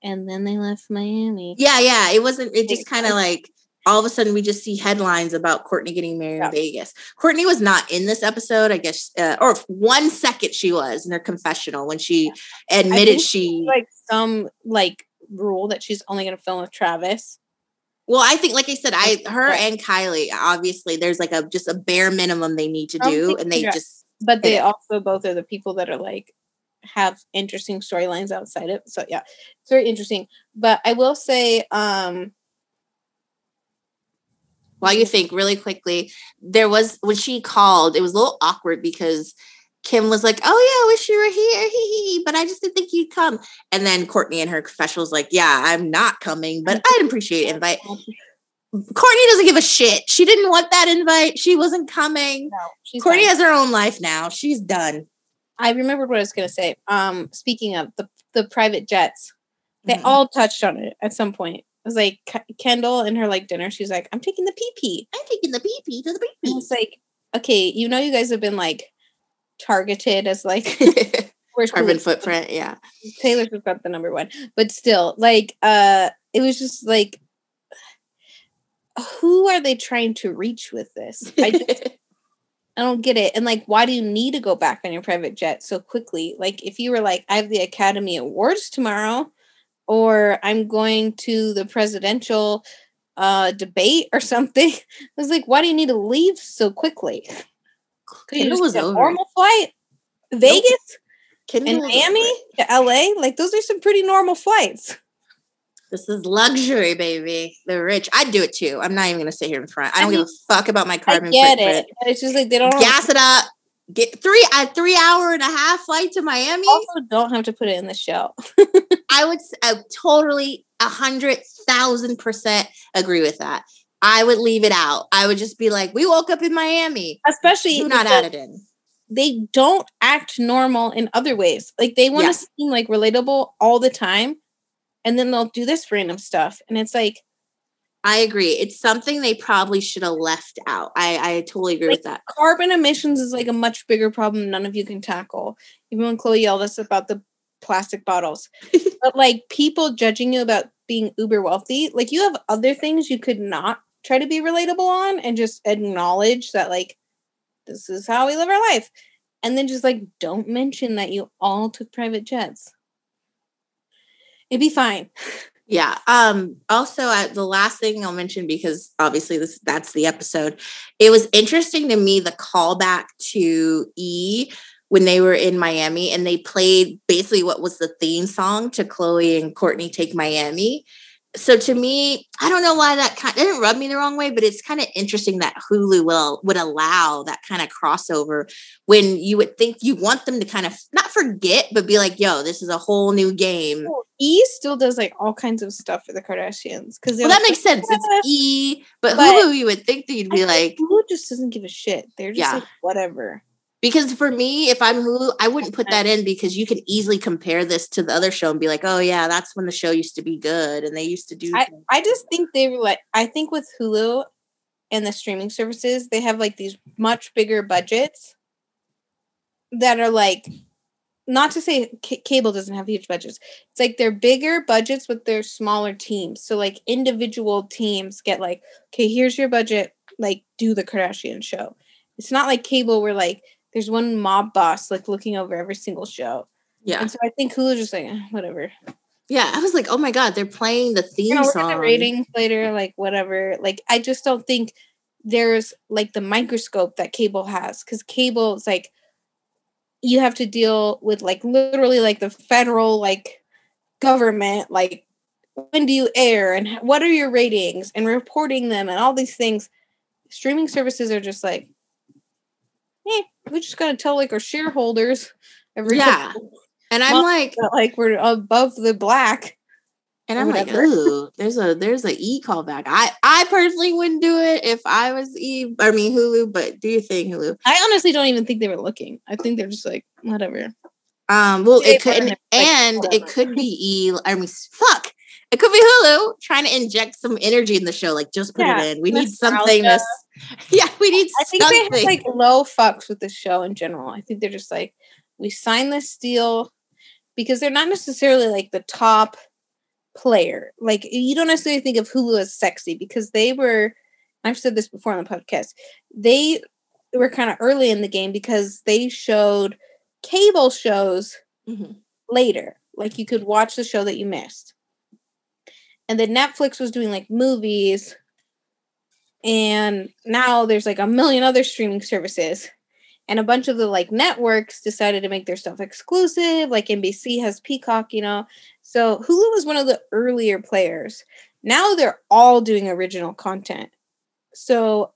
and then they left Miami. Yeah, yeah. It wasn't. It just kind of like all of a sudden we just see headlines about Kourtney getting married Yeah. in Vegas. Kourtney was not in this episode, I guess, uh, or one second she was in her confessional when she admitted she. like some like rule that she's only going to film with Travis. well, I think, like I said, I her and Kylie. Obviously, there's like a just a bare minimum they need to do, and they just But they Yeah. also both are the people that are like have interesting storylines outside it. So yeah, it's very interesting. But I will say, um, while you think really quickly, there was when she called, it was a little awkward because Kim was like, "Oh yeah, I wish you were here, hee, hee, but I just didn't think you'd come." And then Kourtney and her confessional was like, "Yeah, I'm not coming, but I'd appreciate invite." Kourtney doesn't give a shit. She didn't want that invite. She wasn't coming. no, Kourtney has her own life now. She's done. I remembered what I was going to say. Um, speaking of the the private jets, they Mhm. all touched on it at some point. It was like Kendall in her like dinner. She's like, "I'm taking the PP." I'm taking the pee pee to the And pee it's like, okay, you know, you guys have been like targeted as like pee. Carbon footprint. Yeah. Taylor Swift got the number one, but still, like, uh, it was just like, who are they trying to reach with this? I just, I don't get it. And like, why do you need to go back on your private jet so quickly? Like, if you were like, I have the Academy Awards tomorrow, or I'm going to the presidential uh debate or something. I was like, why do you need to leave so quickly? Could you was a normal flight? Vegas Kendall and over Miami to LA? Like those are some pretty normal flights. This is luxury, baby. They're rich. I'd do it too. I'm not even gonna sit here in front. I don't I give a fuck about my I carbon get footprint. it. But it's just like they don't Gas it up. Get three a three hour and a half flight to Miami. also don't have to put it in the show. I would I totally a hundred thousand percent agree with that. I would leave it out. I would just be like, we woke up in Miami. Especially Do not because add it in. they don't act normal in other ways. Like they want to Yeah. seem like relatable all the time. And then they'll do this random stuff. And it's like, I agree. It's something they probably should have left out. I, I totally agree Like, with that. carbon emissions is like a much bigger problem none of you can tackle. Even when Khloe yelled us about the plastic bottles. but like people judging you about being uber wealthy, like you have other things you could not try to be relatable on and just acknowledge that like this is how we live our life. And then just like don't mention that you all took private jets. It'd be fine. Yeah. Um, also uh, the last thing I'll mention because obviously this that's the episode. It was interesting to me the callback to E when they were in Miami and they played basically what was the theme song to Khloe and Kourtney Take Miami. So to me, I don't know why that kind didn't rub me the wrong way, but it's kind of interesting that Hulu will would allow that kind of crossover when you would think you want them to kind of not forget, but be like, yo, this is a whole new game. E still does like all kinds of stuff for the Kardashians because Well, that makes sense. It's E, but, But- Hulu, you would think that you'd be like, Hulu just doesn't give a shit. They're just Yeah. like whatever. Because for me, if I'm Hulu, I wouldn't put that in because you can easily compare this to the other show and be like, oh yeah, that's when the show used to be good and they used to do. I. I just think they were like I think with Hulu and the streaming services, they have like these much bigger budgets that are like not to say c- cable doesn't have huge budgets. It's like they're bigger budgets with their smaller teams. So like individual teams get like, okay, here's your budget, like do the Kardashian show. It's not like cable where like there's one mob boss like looking over every single show. yeah, And so I think Hulu just like "Eh, whatever. yeah. I was like, oh my god, they're playing the theme you know, song. gonna ratings later, like whatever. Like I just don't think there's like the microscope that cable has because cable is like you have to deal with like literally like the federal like government like when do you air and what are your ratings and reporting them and all these things streaming services are just like eh, we just gotta tell like our shareholders every Yeah. And I'm Well, like, like we're above the black and I'm like, ooh, there's a there's a E callback. I I personally wouldn't do it if I was E. I mean Hulu, but do you think Hulu? I honestly don't even think they were looking. I think they're just like whatever. Um, well, it could, and, and it could be E. I mean, fuck, it could be Hulu trying to inject some energy in the show. Like, just put Yeah, it in. We need something. To, nostalgia. s- yeah, we need I think something. they have like low fucks with the show in general. I think they're just like, we signed this deal because they're not necessarily like the top player. Like you don't necessarily think of Hulu as sexy because they were I've said this before on the podcast. They were kind of early in the game because they showed cable shows mm-hmm. later. Like you could watch the show that you missed. And then Netflix was doing like movies. And now there's like a million other streaming services. And a bunch of the like networks decided to make their stuff exclusive. Like NBC has Peacock, you know. So Hulu was one of the earlier players. Now they're all doing original content. So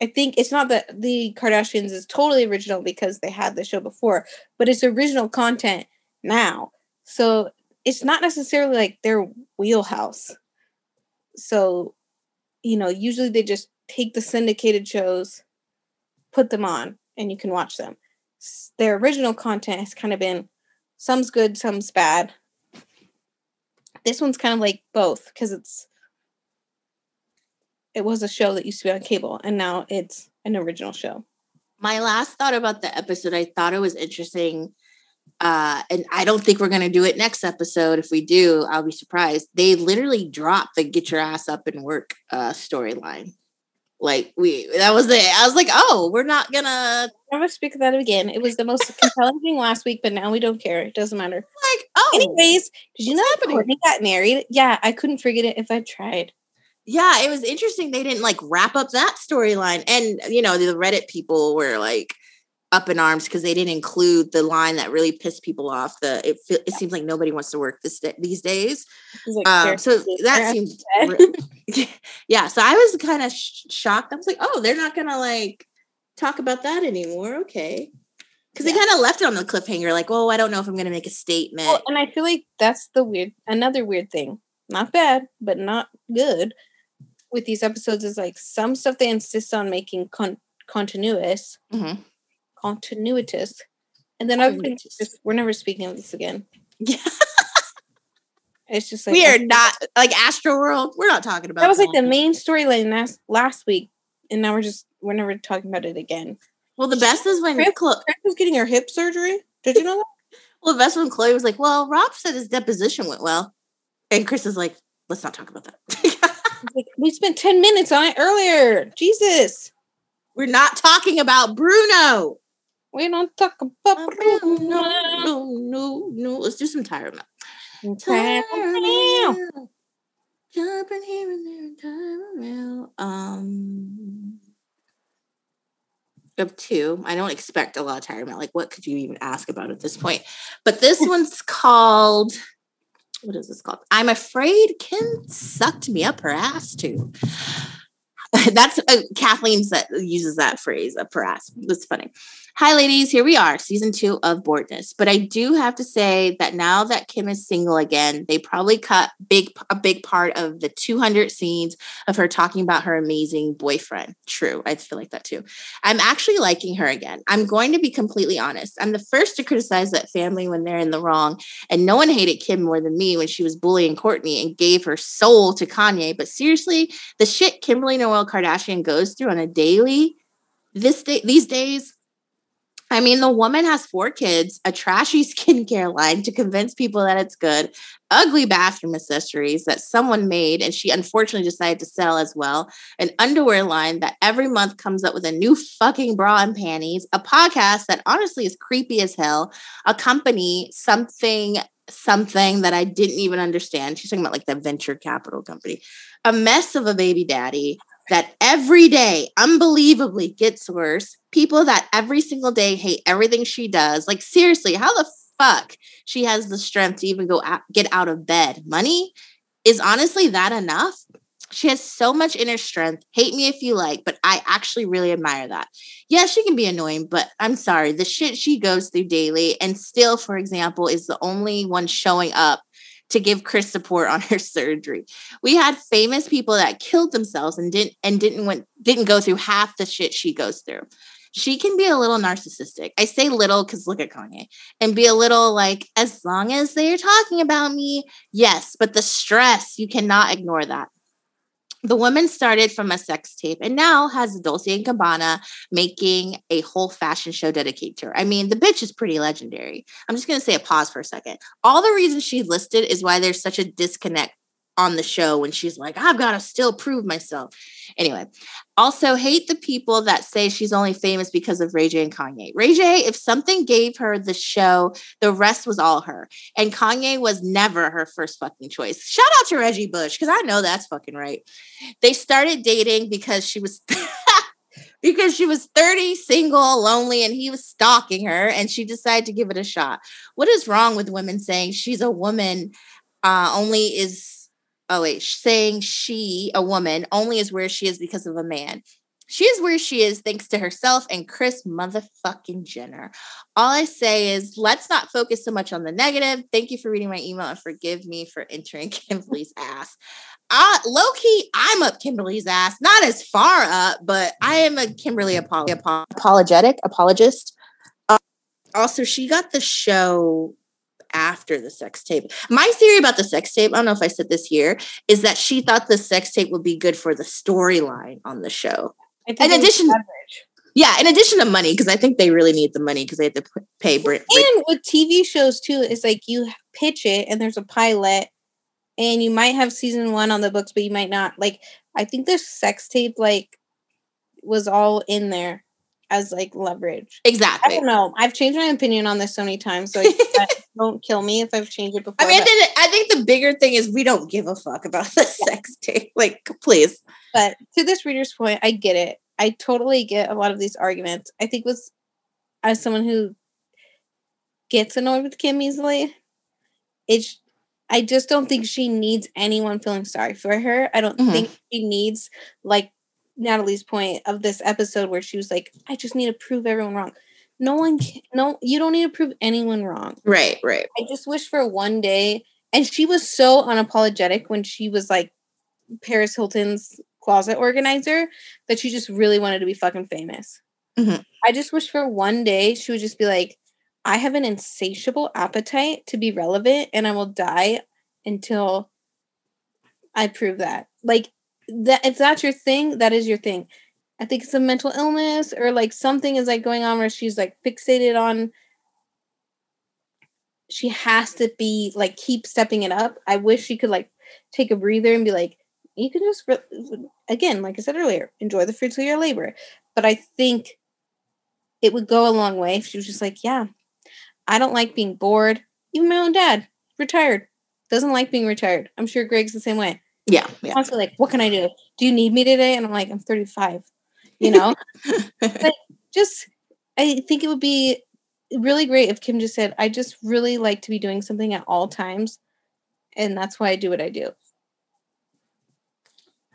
I think it's not that the Kardashians is totally original because they had the show before, but it's original content now. So it's not necessarily like their wheelhouse. So, you know, usually they just take the syndicated shows, put them on, and you can watch them. Their original content has kind of been some's good, some's bad. This one's kind of like both because it's it was a show that used to be on cable and now it's an original show. My last thought about the episode, I thought it was interesting. Uh, and I don't think we're going to do it next episode. If we do, I'll be surprised. They literally dropped the get your ass up and work uh, storyline. Like we, that was it. I was like, oh, we're not gonna never speak of that again. It was the most compelling thing last week, but now we don't care. It doesn't matter. Like, oh, anyways, did you know that Kourtney got married? Yeah, I couldn't forget it if I tried yeah, it was interesting. They didn't like wrap up that storyline. And, you know, the Reddit people were like up in arms because they didn't include the line that really pissed people off. The it, it seems like nobody wants to work this day, these days. Like, um, so that seems, yeah. So I was kind of sh- shocked. I was like, oh, they're not going to like talk about that anymore. Okay. Because yeah. they kind of left it on the cliffhanger, like, well, I don't know if I'm going to make a statement. Well, and I feel like that's the weird, another weird thing. Not bad, but not good with these episodes is like some stuff they insist on making con- continuous, mm-hmm. Continuitous, and then other things just we're never speaking of this again. Yeah. it's just like we are not like Astroworld. We're not talking about that. Was that. like the main storyline last last week, and now we're just we're never talking about it again. Well, the best is when Kris, Khloe was getting her hip surgery. Did you know that? well, the best when Khloe was like, "Well, Rob said his deposition went well," and Kris is like, "Let's not talk about that." like, we spent 10 minutes on it earlier. Jesus. We're not talking about Bruno. We don't talk about Bruno. No, no, no. Let's do some Tyra Tyra Jumping here and there, Tyra Um, of two. I don't expect a lot of Tyra Like, what could you even ask about at this point? But this one's called what is this called? I'm afraid Kim sucked me up her ass too. That's uh, Kathleen said, uses that phrase her ass. That's funny. Hi, ladies. Here we are, season two of Boredness. But I do have to say that now that Kim is single again, they probably cut big a big part of the 200 scenes of her talking about her amazing boyfriend. True, I feel like that too. I'm actually liking her again. I'm going to be completely honest. I'm the first to criticize that family when they're in the wrong, and no one hated Kim more than me when she was bullying Kourtney and gave her soul to Kanye. But seriously, the shit Kimberly Noel Kardashian goes through on a daily this day these days I mean, the woman has four kids, a trashy skincare line to convince people that it's good, ugly bathroom accessories that someone made and she unfortunately decided to sell as well, an underwear line that every month comes up with a new fucking bra and panties, a podcast that honestly is creepy as hell, a company, something something that I didn't even understand. She's talking about like the venture capital company, a mess of a baby daddy, that every day unbelievably gets worse. People that every single day hate everything she does. Like, seriously, how the fuck she has the strength to even go out, get out of bed? Money is honestly that enough? She has so much inner strength. Hate me if you like, but I actually really admire that. Yeah, she can be annoying, but I'm sorry. The shit she goes through daily and still, for example, is the only one showing up to give Kris support on her surgery. We had famous people that killed themselves and didn't and didn't went didn't go through half the shit she goes through. She can be a little narcissistic. I say little because look at Kanye and be a little like, as long as they're talking about me, yes, but the stress, you cannot ignore that. The woman started from a sex tape and now has Dolce and Gabbana making a whole fashion show dedicated to her. I mean, the bitch is pretty legendary. I'm just going to say a pause for a second. All the reasons she listed is why there's such a disconnect on the show when she's like, I've got to still prove myself. Anyway, also hate the people that say she's only famous because of Ray J and Kanye. Ray J, if something gave her the show, the rest was all her. And Kanye was never her first fucking choice. Shout out to Reggie Bush, because I know that's fucking right. They started dating because she was. because she was 30, single, lonely, and he was stalking her, and she decided to give it a shot. What is wrong with women saying she's a woman uh, only is oh wait, saying she, a woman, only is where she is because of a man. She is where she is thanks to herself and Kris motherfucking Jenner. All I say is let's not focus so much on the negative. Thank you for reading my email and forgive me for entering Kimberly's ass. Uh, low key, I'm up Kimberly's ass. Not as far up, but I am a Kimberly apologetic apologist. Uh, also, she got the show after the sex tape. My theory about the sex tape, I don't know if I said this here, is that she thought the sex tape would be good for the storyline on the show. In addition, yeah, in addition to money, because I think they really need the money because they have to pay. Brit- and with TV shows too, it's like you pitch it and there's a pilot, and you might have season one on the books, but you might not. Like I think the sex tape like was all in there as like leverage. Exactly. I don't know. I've changed my opinion on this so many times, so don't kill me if I've changed it before. I mean, but- I think the bigger thing is we don't give a fuck about the yeah. sex tape. Like, please. But to this reader's point, I get it. I totally get a lot of these arguments. I think was as someone who gets annoyed with Kim easily, it's I just don't think she needs anyone feeling sorry for her. I don't mm-hmm. think she needs like Natalie's point of this episode where she was like, I just need to prove everyone wrong. No one can, no, you don't need to prove anyone wrong. Right, right. I just wish for one day, and she was so unapologetic when she was like Paris Hilton's closet organizer that she just really wanted to be fucking famous. Mm-hmm. I just wish for one day she would just be like, I have an insatiable appetite to be relevant and I will die until I prove that. Like that if that's your thing, that is your thing. I think it's a mental illness or like something is like going on where she's like fixated on she has to be like keep stepping it up. I wish she could like take a breather and be like, you can just re- again, like I said earlier, enjoy the fruits of your labor. But I think it would go a long way if she was just like, yeah, I don't like being bored. Even my own dad, retired, doesn't like being retired. I'm sure Greg's the same way. Yeah. yeah. Constantly like, what can I do? Do you need me today? And I'm like, I'm 35. You know? but just I think it would be really great if Kim just said, I just really like to be doing something at all times. And that's why I do what I do.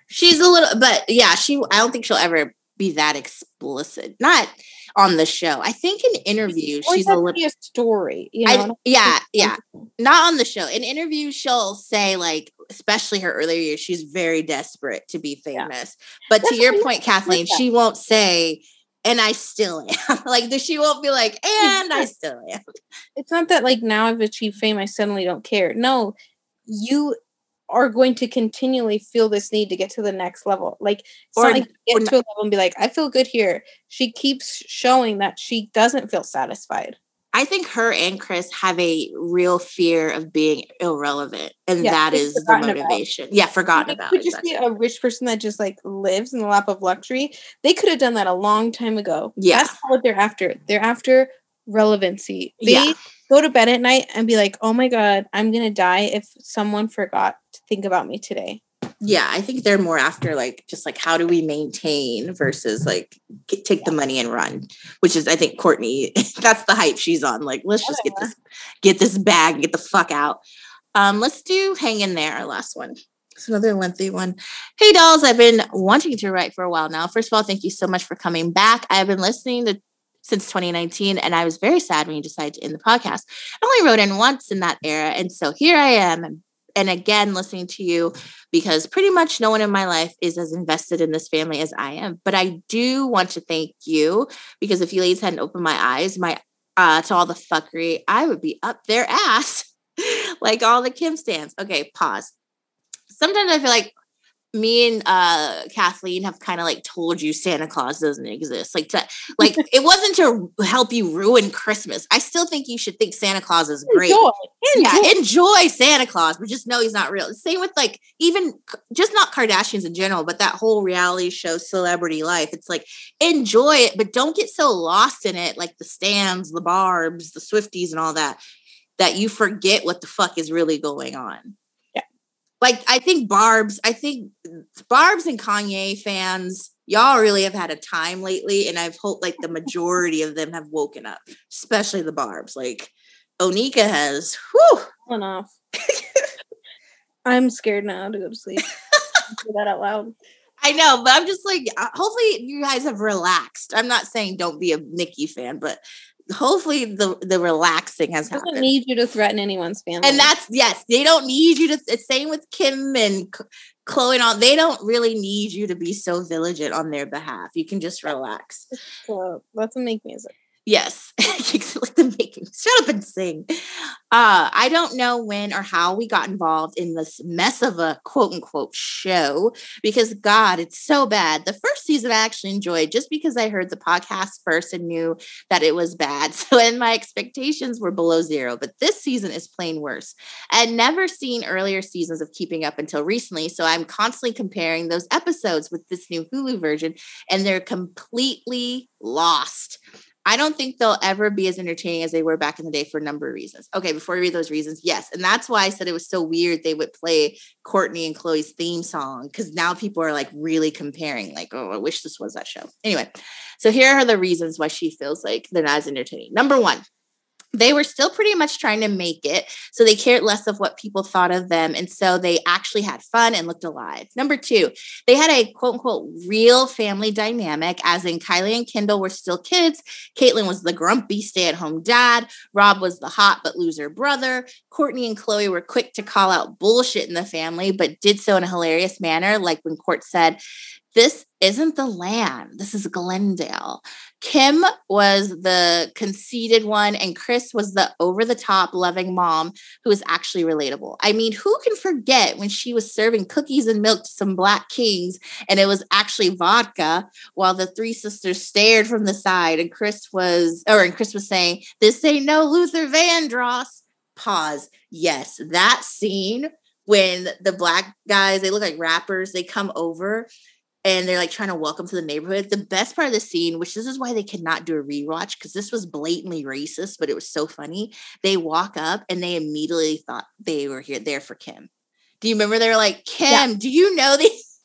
She's a little but yeah, she I don't think she'll ever be that explicit. Not on the show. I think in interviews she's a little a story. You know? I, yeah, yeah. Not on the show. In interviews, she'll say like, especially her earlier years, she's very desperate to be famous. Yeah. But That's to your point, Kathleen, she won't say, and I still am. like she won't be like, and I still am. It's not that like now I've achieved fame, I suddenly don't care. No, you are going to continually feel this need to get to the next level. Like, or, like get to a level and be like, I feel good here. She keeps showing that she doesn't feel satisfied. I think her and Kris have a real fear of being irrelevant, and yeah, that is the motivation. About. Yeah, forgotten about. Could just be a rich person that just like lives in the lap of luxury. They could have done that a long time ago. Yeah, that's what they're after. They're after relevancy. They yeah. go to bed at night and be like, "Oh my god, I'm gonna die if someone forgot to think about me today." Yeah, I think they're more after like just like how do we maintain versus like get, take the money and run, which is I think kourtney that's the hype she's on. Like, let's just get this get this bag, and get the fuck out. Um, let's do hang in there, our last one. It's another lengthy one. Hey, dolls, I've been wanting to write for a while now. First of all, thank you so much for coming back. I've been listening to since 2019. And I was very sad when you decided to end the podcast. I only wrote in once in that era. And so here I am. And again, listening to you because pretty much no one in my life is as invested in this family as I am. But I do want to thank you because if you ladies hadn't opened my eyes, my uh, to all the fuckery, I would be up their ass like all the Kim stands. Okay, pause. Sometimes I feel like me and uh Kathleen have kind of like told you Santa Claus doesn't exist. Like to like it wasn't to help you ruin Christmas. I still think you should think Santa Claus is great. Enjoy. enjoy. Yeah, enjoy Santa Claus, but just know he's not real. Same with like even just not Kardashians in general, but that whole reality show celebrity life. It's like enjoy it, but don't get so lost in it, like the Stans, the Barbs, the Swifties, and all that, that you forget what the fuck is really going on like I think Barb's, I think Barb's and Kanye fans, y'all really have had a time lately, and I've hoped like the majority of them have woken up, especially the Barb's. Like Onika has, whew. Enough. I'm scared now to go to sleep. Say that out loud. I know, but I'm just like, uh, hopefully you guys have relaxed. I'm not saying don't be a Nicki fan, but hopefully the the relaxing has happened. Doesn't need you to threaten anyone's family. And that's yes, they don't need you to. It's same with Kim and Khloe and all. They don't really need you to be so vigilant on their behalf. You can just relax. So let's make music. Yes, like the making. Shut up and sing. Uh, I don't know when or how we got involved in this mess of a quote unquote show because God, it's so bad. The first season I actually enjoyed just because I heard the podcast first and knew that it was bad. So and my expectations were below zero. But this season is plain worse. I would never seen earlier seasons of Keeping Up until recently, so I'm constantly comparing those episodes with this new Hulu version, and they're completely lost. I don't think they'll ever be as entertaining as they were back in the day for a number of reasons. Okay, before we read those reasons, yes. And that's why I said it was so weird they would play Kourtney and Khloe's theme song because now people are like really comparing, like, oh, I wish this was that show. Anyway, so here are the reasons why she feels like they're not as entertaining. Number one, they were still pretty much trying to make it. So they cared less of what people thought of them. And so they actually had fun and looked alive. Number two, they had a quote unquote real family dynamic, as in Kylie and Kendall were still kids. Caitlyn was the grumpy stay at home dad. Rob was the hot but loser brother. Kourtney and Khloe were quick to call out bullshit in the family, but did so in a hilarious manner. Like when Court said, this isn't the land. This is Glendale. Kim was the conceited one, and Kris was the over the top loving mom who was actually relatable. I mean, who can forget when she was serving cookies and milk to some black kings and it was actually vodka while the three sisters stared from the side and Kris was, or and Kris was saying, This ain't no Luther Vandross. Pause. Yes, that scene when the black guys, they look like rappers, they come over and they're like trying to welcome to the neighborhood. The best part of the scene, which this is why they could not do a rewatch because this was blatantly racist, but it was so funny. They walk up and they immediately thought they were here there for Kim. Do you remember? They're like, Kim, yeah. do you know these?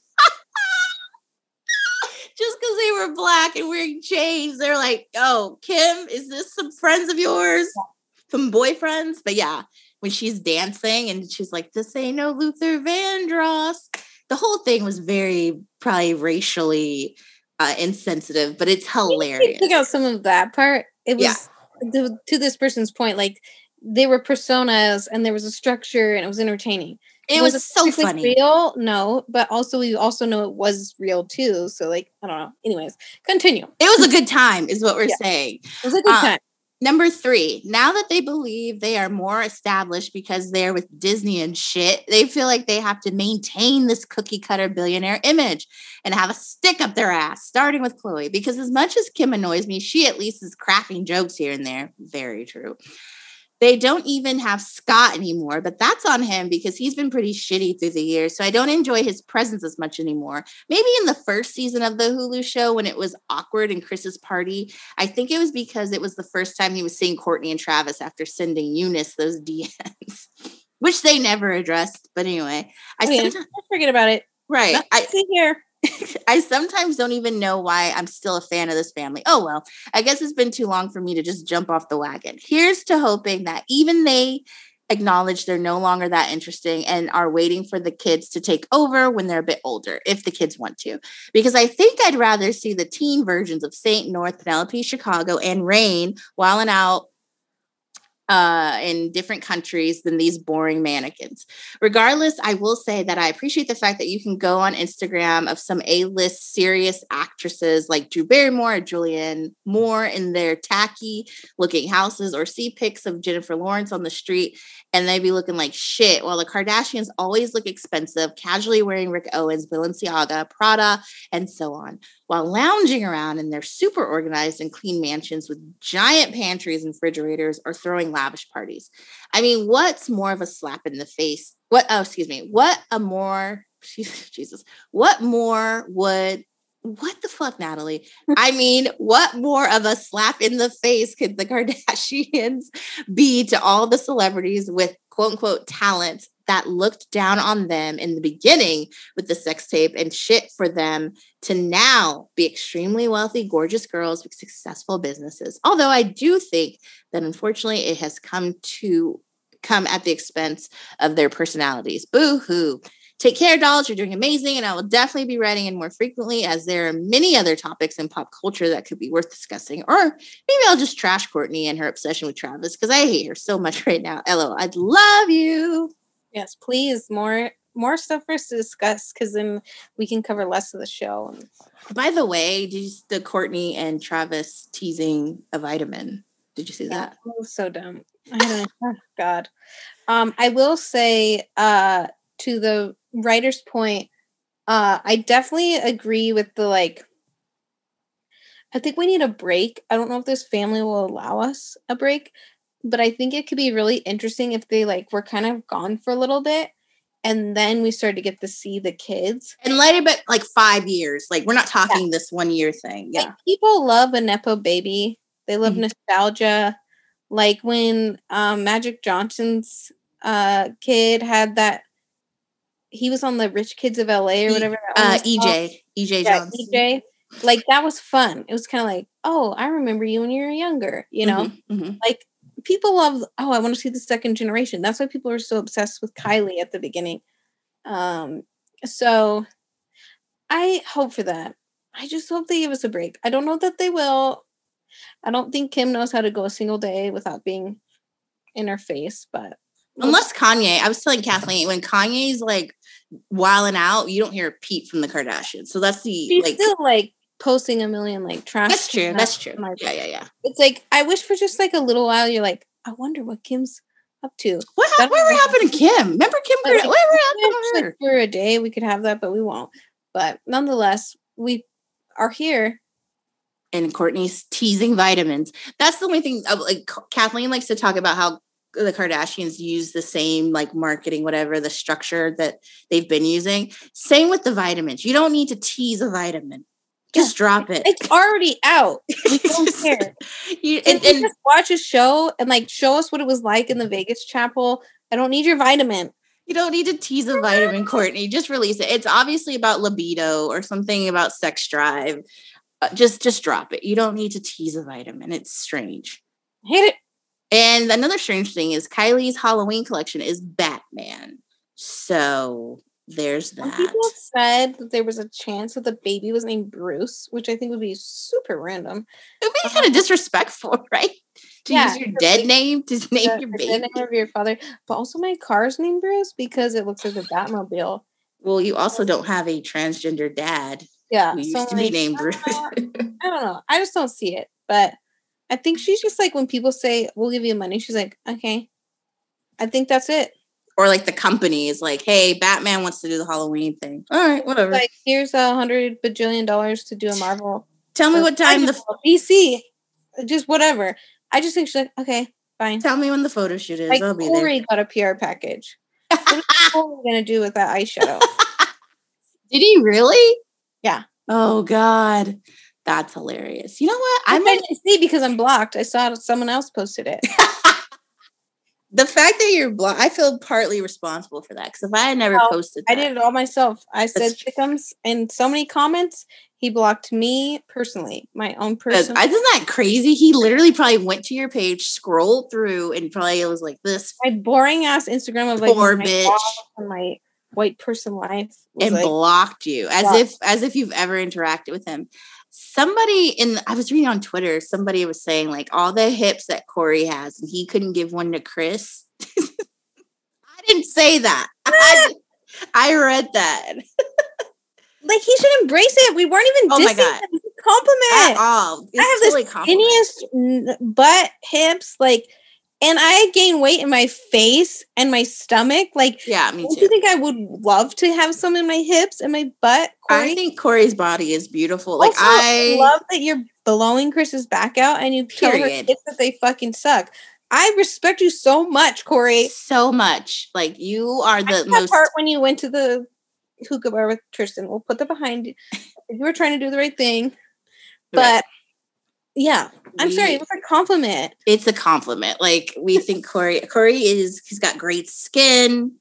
Just because they were black and wearing chains, they're like, oh, Kim, is this some friends of yours? Yeah. Some boyfriends? But yeah, when she's dancing and she's like, this ain't no Luther Vandross the whole thing was very probably racially uh, insensitive, but it's hilarious. Took out some of that part. It was yeah. to, to this person's point, like they were personas and there was a structure and it was entertaining. It was, was so funny. Real? No, but also we also know it was real too. So like I don't know. Anyways, continue. It was a good time, is what we're yeah. saying. It was a good uh, time. Number three, now that they believe they are more established because they're with Disney and shit, they feel like they have to maintain this cookie cutter billionaire image and have a stick up their ass, starting with Khloe. Because as much as Kim annoys me, she at least is cracking jokes here and there. Very true. They don't even have Scott anymore, but that's on him because he's been pretty shitty through the years. So I don't enjoy his presence as much anymore. Maybe in the first season of the Hulu show when it was awkward in Kris's party, I think it was because it was the first time he was seeing Kourtney and Travis after sending Younes those DMs, which they never addressed. But anyway, I oh, yeah. forget about it. Right. I see here. I sometimes don't even know why I'm still a fan of this family. Oh, well, I guess it's been too long for me to just jump off the wagon. Here's to hoping that even they acknowledge they're no longer that interesting and are waiting for the kids to take over when they're a bit older, if the kids want to. Because I think I'd rather see the teen versions of Saint, North, Penelope, Chicago, and Rain while whiling out uh, in different countries than these boring mannequins. Regardless, I will say that I appreciate the fact that you can go on Instagram of some A-list serious actresses like Drew Barrymore or Julianne Moore in their tacky looking houses or see pics of Jennifer Lawrence on the street and they be looking like shit while the Kardashians always look expensive, casually wearing Rick Owens, Balenciaga, Prada, and so on, while lounging around in their super organized and clean mansions with giant pantries and refrigerators or throwing lavish parties. I mean, what's more of a slap in the face? What, oh, excuse me, what a more, Jesus, what more would what the fuck, Natalie? I mean, what more of a slap in the face could the Kardashians be to all the celebrities with quote unquote talent that looked down on them in the beginning with the sex tape and shit for them to now be extremely wealthy, gorgeous girls with successful businesses? Although I do think that unfortunately it has come to come at the expense of their personalities. Boo hoo. Take care, dolls. You're doing amazing. And I will definitely be writing in more frequently as there are many other topics in pop culture that could be worth discussing. Or maybe I'll just trash Kourtney and her obsession with Travis because I hate her so much right now. LO, I'd love you. Yes, please. More more stuff for us to discuss because then we can cover less of the show. By the way, did you the Kourtney and Travis teasing a vitamin? Did you see that? Oh, so dumb. I don't oh God. Um, I will say uh to the writer's point, uh, I definitely agree with the like. I think we need a break. I don't know if this family will allow us a break, but I think it could be really interesting if they like were kind of gone for a little bit and then we started to get to see the kids. And later but like five years. Like we're not talking yeah. this one year thing. Yeah. Like, people love a Nepo baby. They love mm-hmm. nostalgia. Like when um, Magic Johnson's uh, kid had that he was on the Rich Kids of LA or whatever. Uh, EJ, EJ yeah, Johnson. EJ, like that was fun. It was kind of like, oh, I remember you when you were younger. You know, mm-hmm, mm-hmm. like people love. Oh, I want to see the second generation. That's why people are so obsessed with Kylie at the beginning. Um, so I hope for that. I just hope they give us a break. I don't know that they will. I don't think Kim knows how to go a single day without being in her face, but unless Kanye, I was telling Kathleen when Kanye's like wilding out, you don't hear a peep from the Kardashians. So that's the She's like still like posting a million like trash. That's true. That's true. Yeah, yeah, yeah. It's like I wish for just like a little while. You're like, I wonder what Kim's up to. What happened? Whatever happened to Kim? Remember Kim? Like, whatever happened her? For a day, we could have that, but we won't. But nonetheless, we are here. And Kourtney's teasing vitamins. That's the only thing. Uh, like Kathleen likes to talk about how the Kardashians use the same like marketing, whatever the structure that they've been using. Same with the vitamins. You don't need to tease a vitamin. Just drop it. It's already out. We don't care. you, and, and, just watch a show and like show us what it was like in the Vegas chapel. I don't need your vitamin. You don't need to tease a vitamin, Kourtney. Just release it. It's obviously about libido or something about sex drive. Uh, just just drop it. You don't need to tease a vitamin. It's strange. Hate it. And another strange thing is Kylie's Halloween collection is Batman. So there's that. Some people said that there was a chance that the baby was named Bruce, which I think would be super random. It would be kind of disrespectful, right? To yeah, use your dead name to name the, your baby. Dead name of your father. But also my car's named Bruce because it looks like a Batmobile. Well, you also don't have a transgender dad. Yeah. Who used so to like, be named Bruce. I don't know. I just don't see it. But I think she's just like when people say, "We'll give you money," she's like, "Okay." I think that's it. Or like the company is like, "Hey, Batman wants to do the Halloween thing." All right, whatever. Like, here's a hundred bajillion dollars to do a Marvel. Tell me what time the DC, just whatever. I just think she's like, okay, fine. Tell me when the photo shoot is. Like, I'll be Corey there. got a PR package. what is Corey gonna do with that eyeshadow? Did he really? Yeah. Oh God. That's hilarious. You know what? I might see because I'm blocked. I saw someone else posted it. the fact that you're blocked, I feel partly responsible for that. Because if I had never oh, posted, that, I did it all myself. I said Thickums in so many comments. He blocked me personally, my own person. Isn't that crazy? He literally probably went to your page, scrolled through, and probably it was like this. My boring ass Instagram of like poor my bitch. And my white person life and like, blocked you as blocked. if as if you've ever interacted with him somebody in I was reading on Twitter, somebody was saying like all the hips that Corey has, and he couldn't give one to Kris. I didn't say that. I, I read that. like he should embrace it. We weren't even Oh my God. him. Compliment. At all. It's I have totally the skinniest butt, hips, like, and I gain weight in my face and my stomach. Like, Yeah, me don't you think I would love to have some in my hips and my butt? Corey? I think Corey's body is beautiful. Like Also, I love that you're blowing Kris's back out and you tell her Period. kids that they fucking suck. I respect you so much, Corey. so much. Like you are the most part when you went to the hookah bar with Tristan. We'll put that behind you. You were trying to do the right thing, but Right. Yeah, I'm sorry. We- It was a compliment. it's a compliment. Like we think Corey Corey is he's got great skin.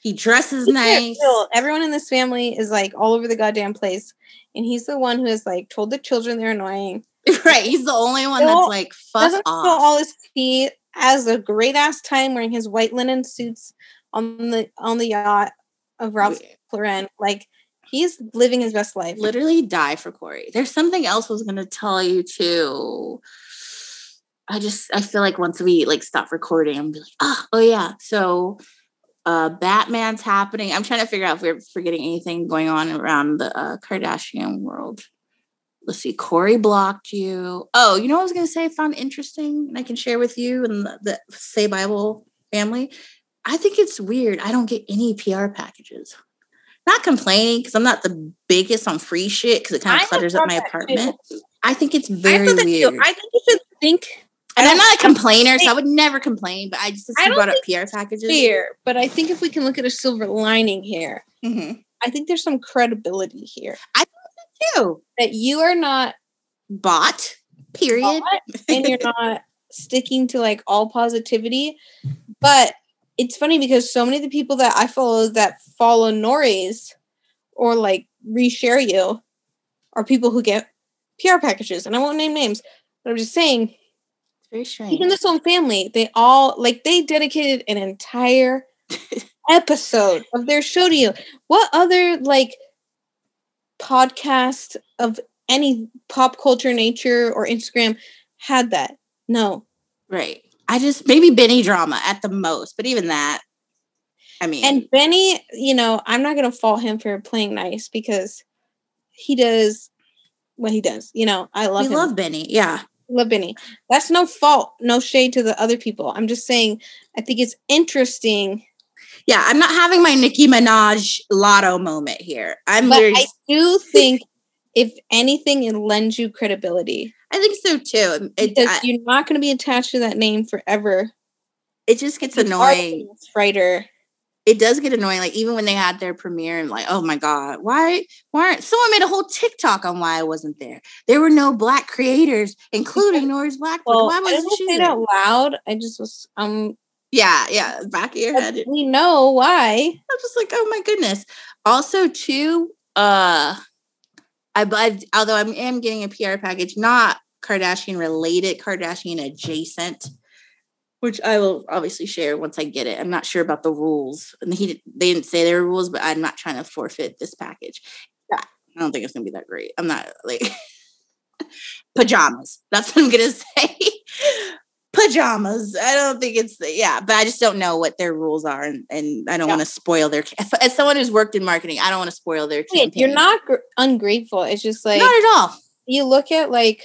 He dresses He's nice. real. Everyone in this family is like all over the goddamn place, and he's the one who has like told the children they're annoying. right. He's the only one Still that's like fuck off. all his tea. Has a great ass time wearing his white linen suits on the on the yacht of Ralph Lauren. Like he's living his best life. literally die for Corey. There's something else I was gonna tell you too. I just I feel like once we like stop recording, I'm be like, oh, oh yeah. So uh Batman's happening. I'm trying to figure out if we're forgetting anything going on around the uh, Kardashian world. Let's see, Corey blocked you. Oh, you know what I was gonna say I found interesting and I can share with you and the, the Say Bible family. I think it's weird. I don't get any PR packages. Not complaining because I'm not the biggest on free shit because it kind of clutters up my that too. apartment. I think it's very too. weird. I think you should think and I I'm don't a complainer, so I would never complain. But I just I you brought up PR packages. fair, but I think if we can look at a silver lining here, Mhm. I think there's some credibility here Ew. that too that you are not Bought. Period. bought and you're not sticking to like all positivity. But it's funny because so many of the people that I follow that follow Nori's or like reshare you are people who get PR packages. And I won't name names, but I'm just saying, It's very strange. even this own family, they all like they dedicated an entire episode of their show to you. What other like podcast of any pop culture nature or Instagram had that? No. right. I just maybe Benny drama at the most, but even that. I mean, And Benny, you know, I'm not gonna fault him for playing nice because he does what he does. You know, I love we him. love Benny. Yeah. love Benny. That's no fault, no shade to the other people. I'm just saying I think it's interesting. Yeah. I'm not having my Nicki Minaj lotto moment here. I'm But literally I do think if anything, it lends you credibility. I think so too. It, Because I- you're not gonna be attached to that name forever. it just gets the annoying. Writer. It does get annoying. Like even when they had their premiere and like, oh my God, why why aren't someone made a whole TikTok on why I wasn't there? There were no black creators, including Nori's Black. Well, why wasn't say it out loud. I just was um Yeah, yeah. Back of your head. We know why. I'm just like, oh my goodness. Also, too, uh I but although I am getting a PR package, not Kardashian related, Kardashian adjacent, which I will obviously share once I get it. I'm not sure about the rules, and he they didn't say there were rules, but I'm not trying to forfeit this package. Yeah, I don't think it's gonna be that great. I'm not like pajamas. That's what I'm gonna say. pajamas. I don't think it's yeah, but I just don't know what their rules are, and, and I don't Yeah. want to spoil their. As someone who's worked in marketing, I don't want to spoil their campaign. You're not gr- ungrateful. It's just like not at all. you look at like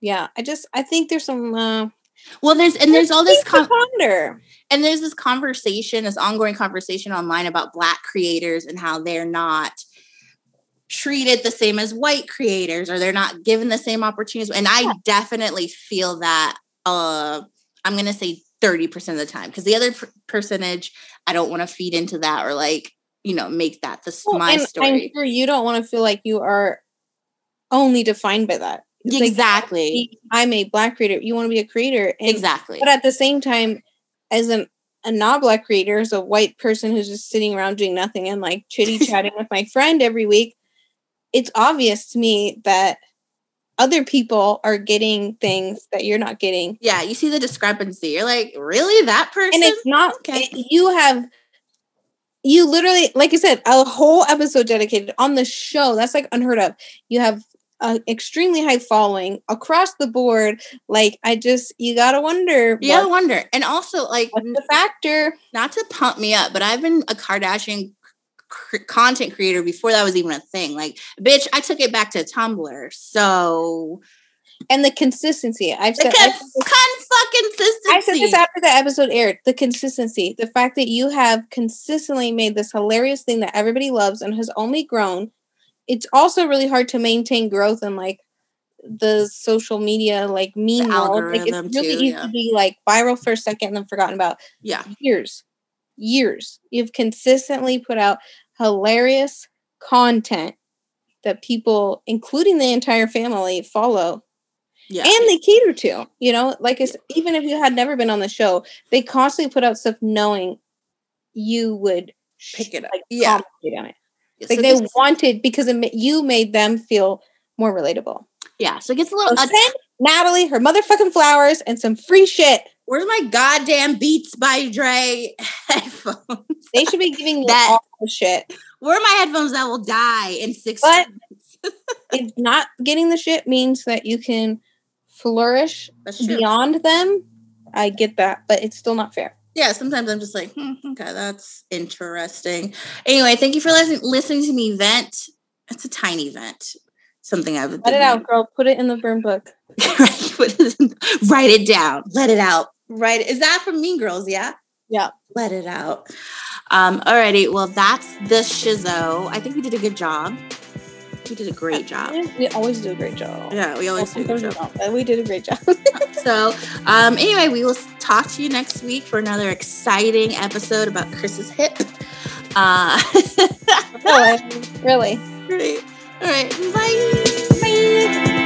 yeah, I just I think there's some uh Well, there's and there's all this con- ponder. and there's this conversation, this ongoing conversation online about black creators and how they're not treated the same as white creators or they're not given the same opportunities. And I definitely feel that uh I'm going to say 30% of the time because the other per- percentage I don't want to feed into that or like, you know, make that the Well, my and story. I'm sure you don't want to feel like you are only defined by that. It's like, exactly. I'm a black creator. You want to be a creator. And, exactly. But at the same time, as an a not black creator, as a white person who's just sitting around doing nothing and like chitty chatting with my friend every week, it's obvious to me that other people are getting things that you're not getting. yeah, you see the discrepancy. You're like, really that person? And it's not Okay. it- you have you literally like I said, a whole episode dedicated on the show. That's like unheard of. You have an extremely high following across the board. Like I just you gotta wonder. You gotta wonder, and also like the factor? Not to pump me up, but I've been a Kardashian c- content creator before that was even a thing. Like, bitch, I took it back to Tumblr, so and the consistency. I've said, con, fucking consistency. I said this after the episode aired. The consistency, the fact that you have consistently made this hilarious thing that everybody loves and has only grown. It's also really hard to maintain growth and like the social media like mean world. Like it's really too, easy yeah. to be like viral for a second and then forgotten about. Yeah, years, years. You've consistently put out hilarious content that people, including the entire family, follow yeah. And they cater to, you know, like it's, even if you had never been on the show, they constantly put out stuff knowing you would pick it up. Like, yeah. On it. Like so they wanted because it, you made them feel more relatable. Yeah. So it gets a little. So uh, Natalie, her motherfucking flowers, and some free shit. Where's my goddamn Beats by Dre headphones? They should be giving you that, all the shit. Where are my headphones that will die in six but if not getting the shit means that you can flourish beyond them, I get that, but it's still not fair. Yeah, sometimes I'm just like, hmm, okay, that's interesting. Anyway, thank you for listening, listening to me vent. It's a tiny vent. Something I've let it out, girl. Put it in the burn book. Write it down. Let it out. Right? Is that from Mean Girls? Yeah. Yeah. Let it out. Um, alrighty. Well, that's the shizzo. I think we did a good job. We did a great job. We always do a great job. Yeah, we always do a great job. we did a great job. so, um, anyway, we will talk to you next week for another exciting episode about Kris's hip. Uh, really, really. Great. All right. Bye.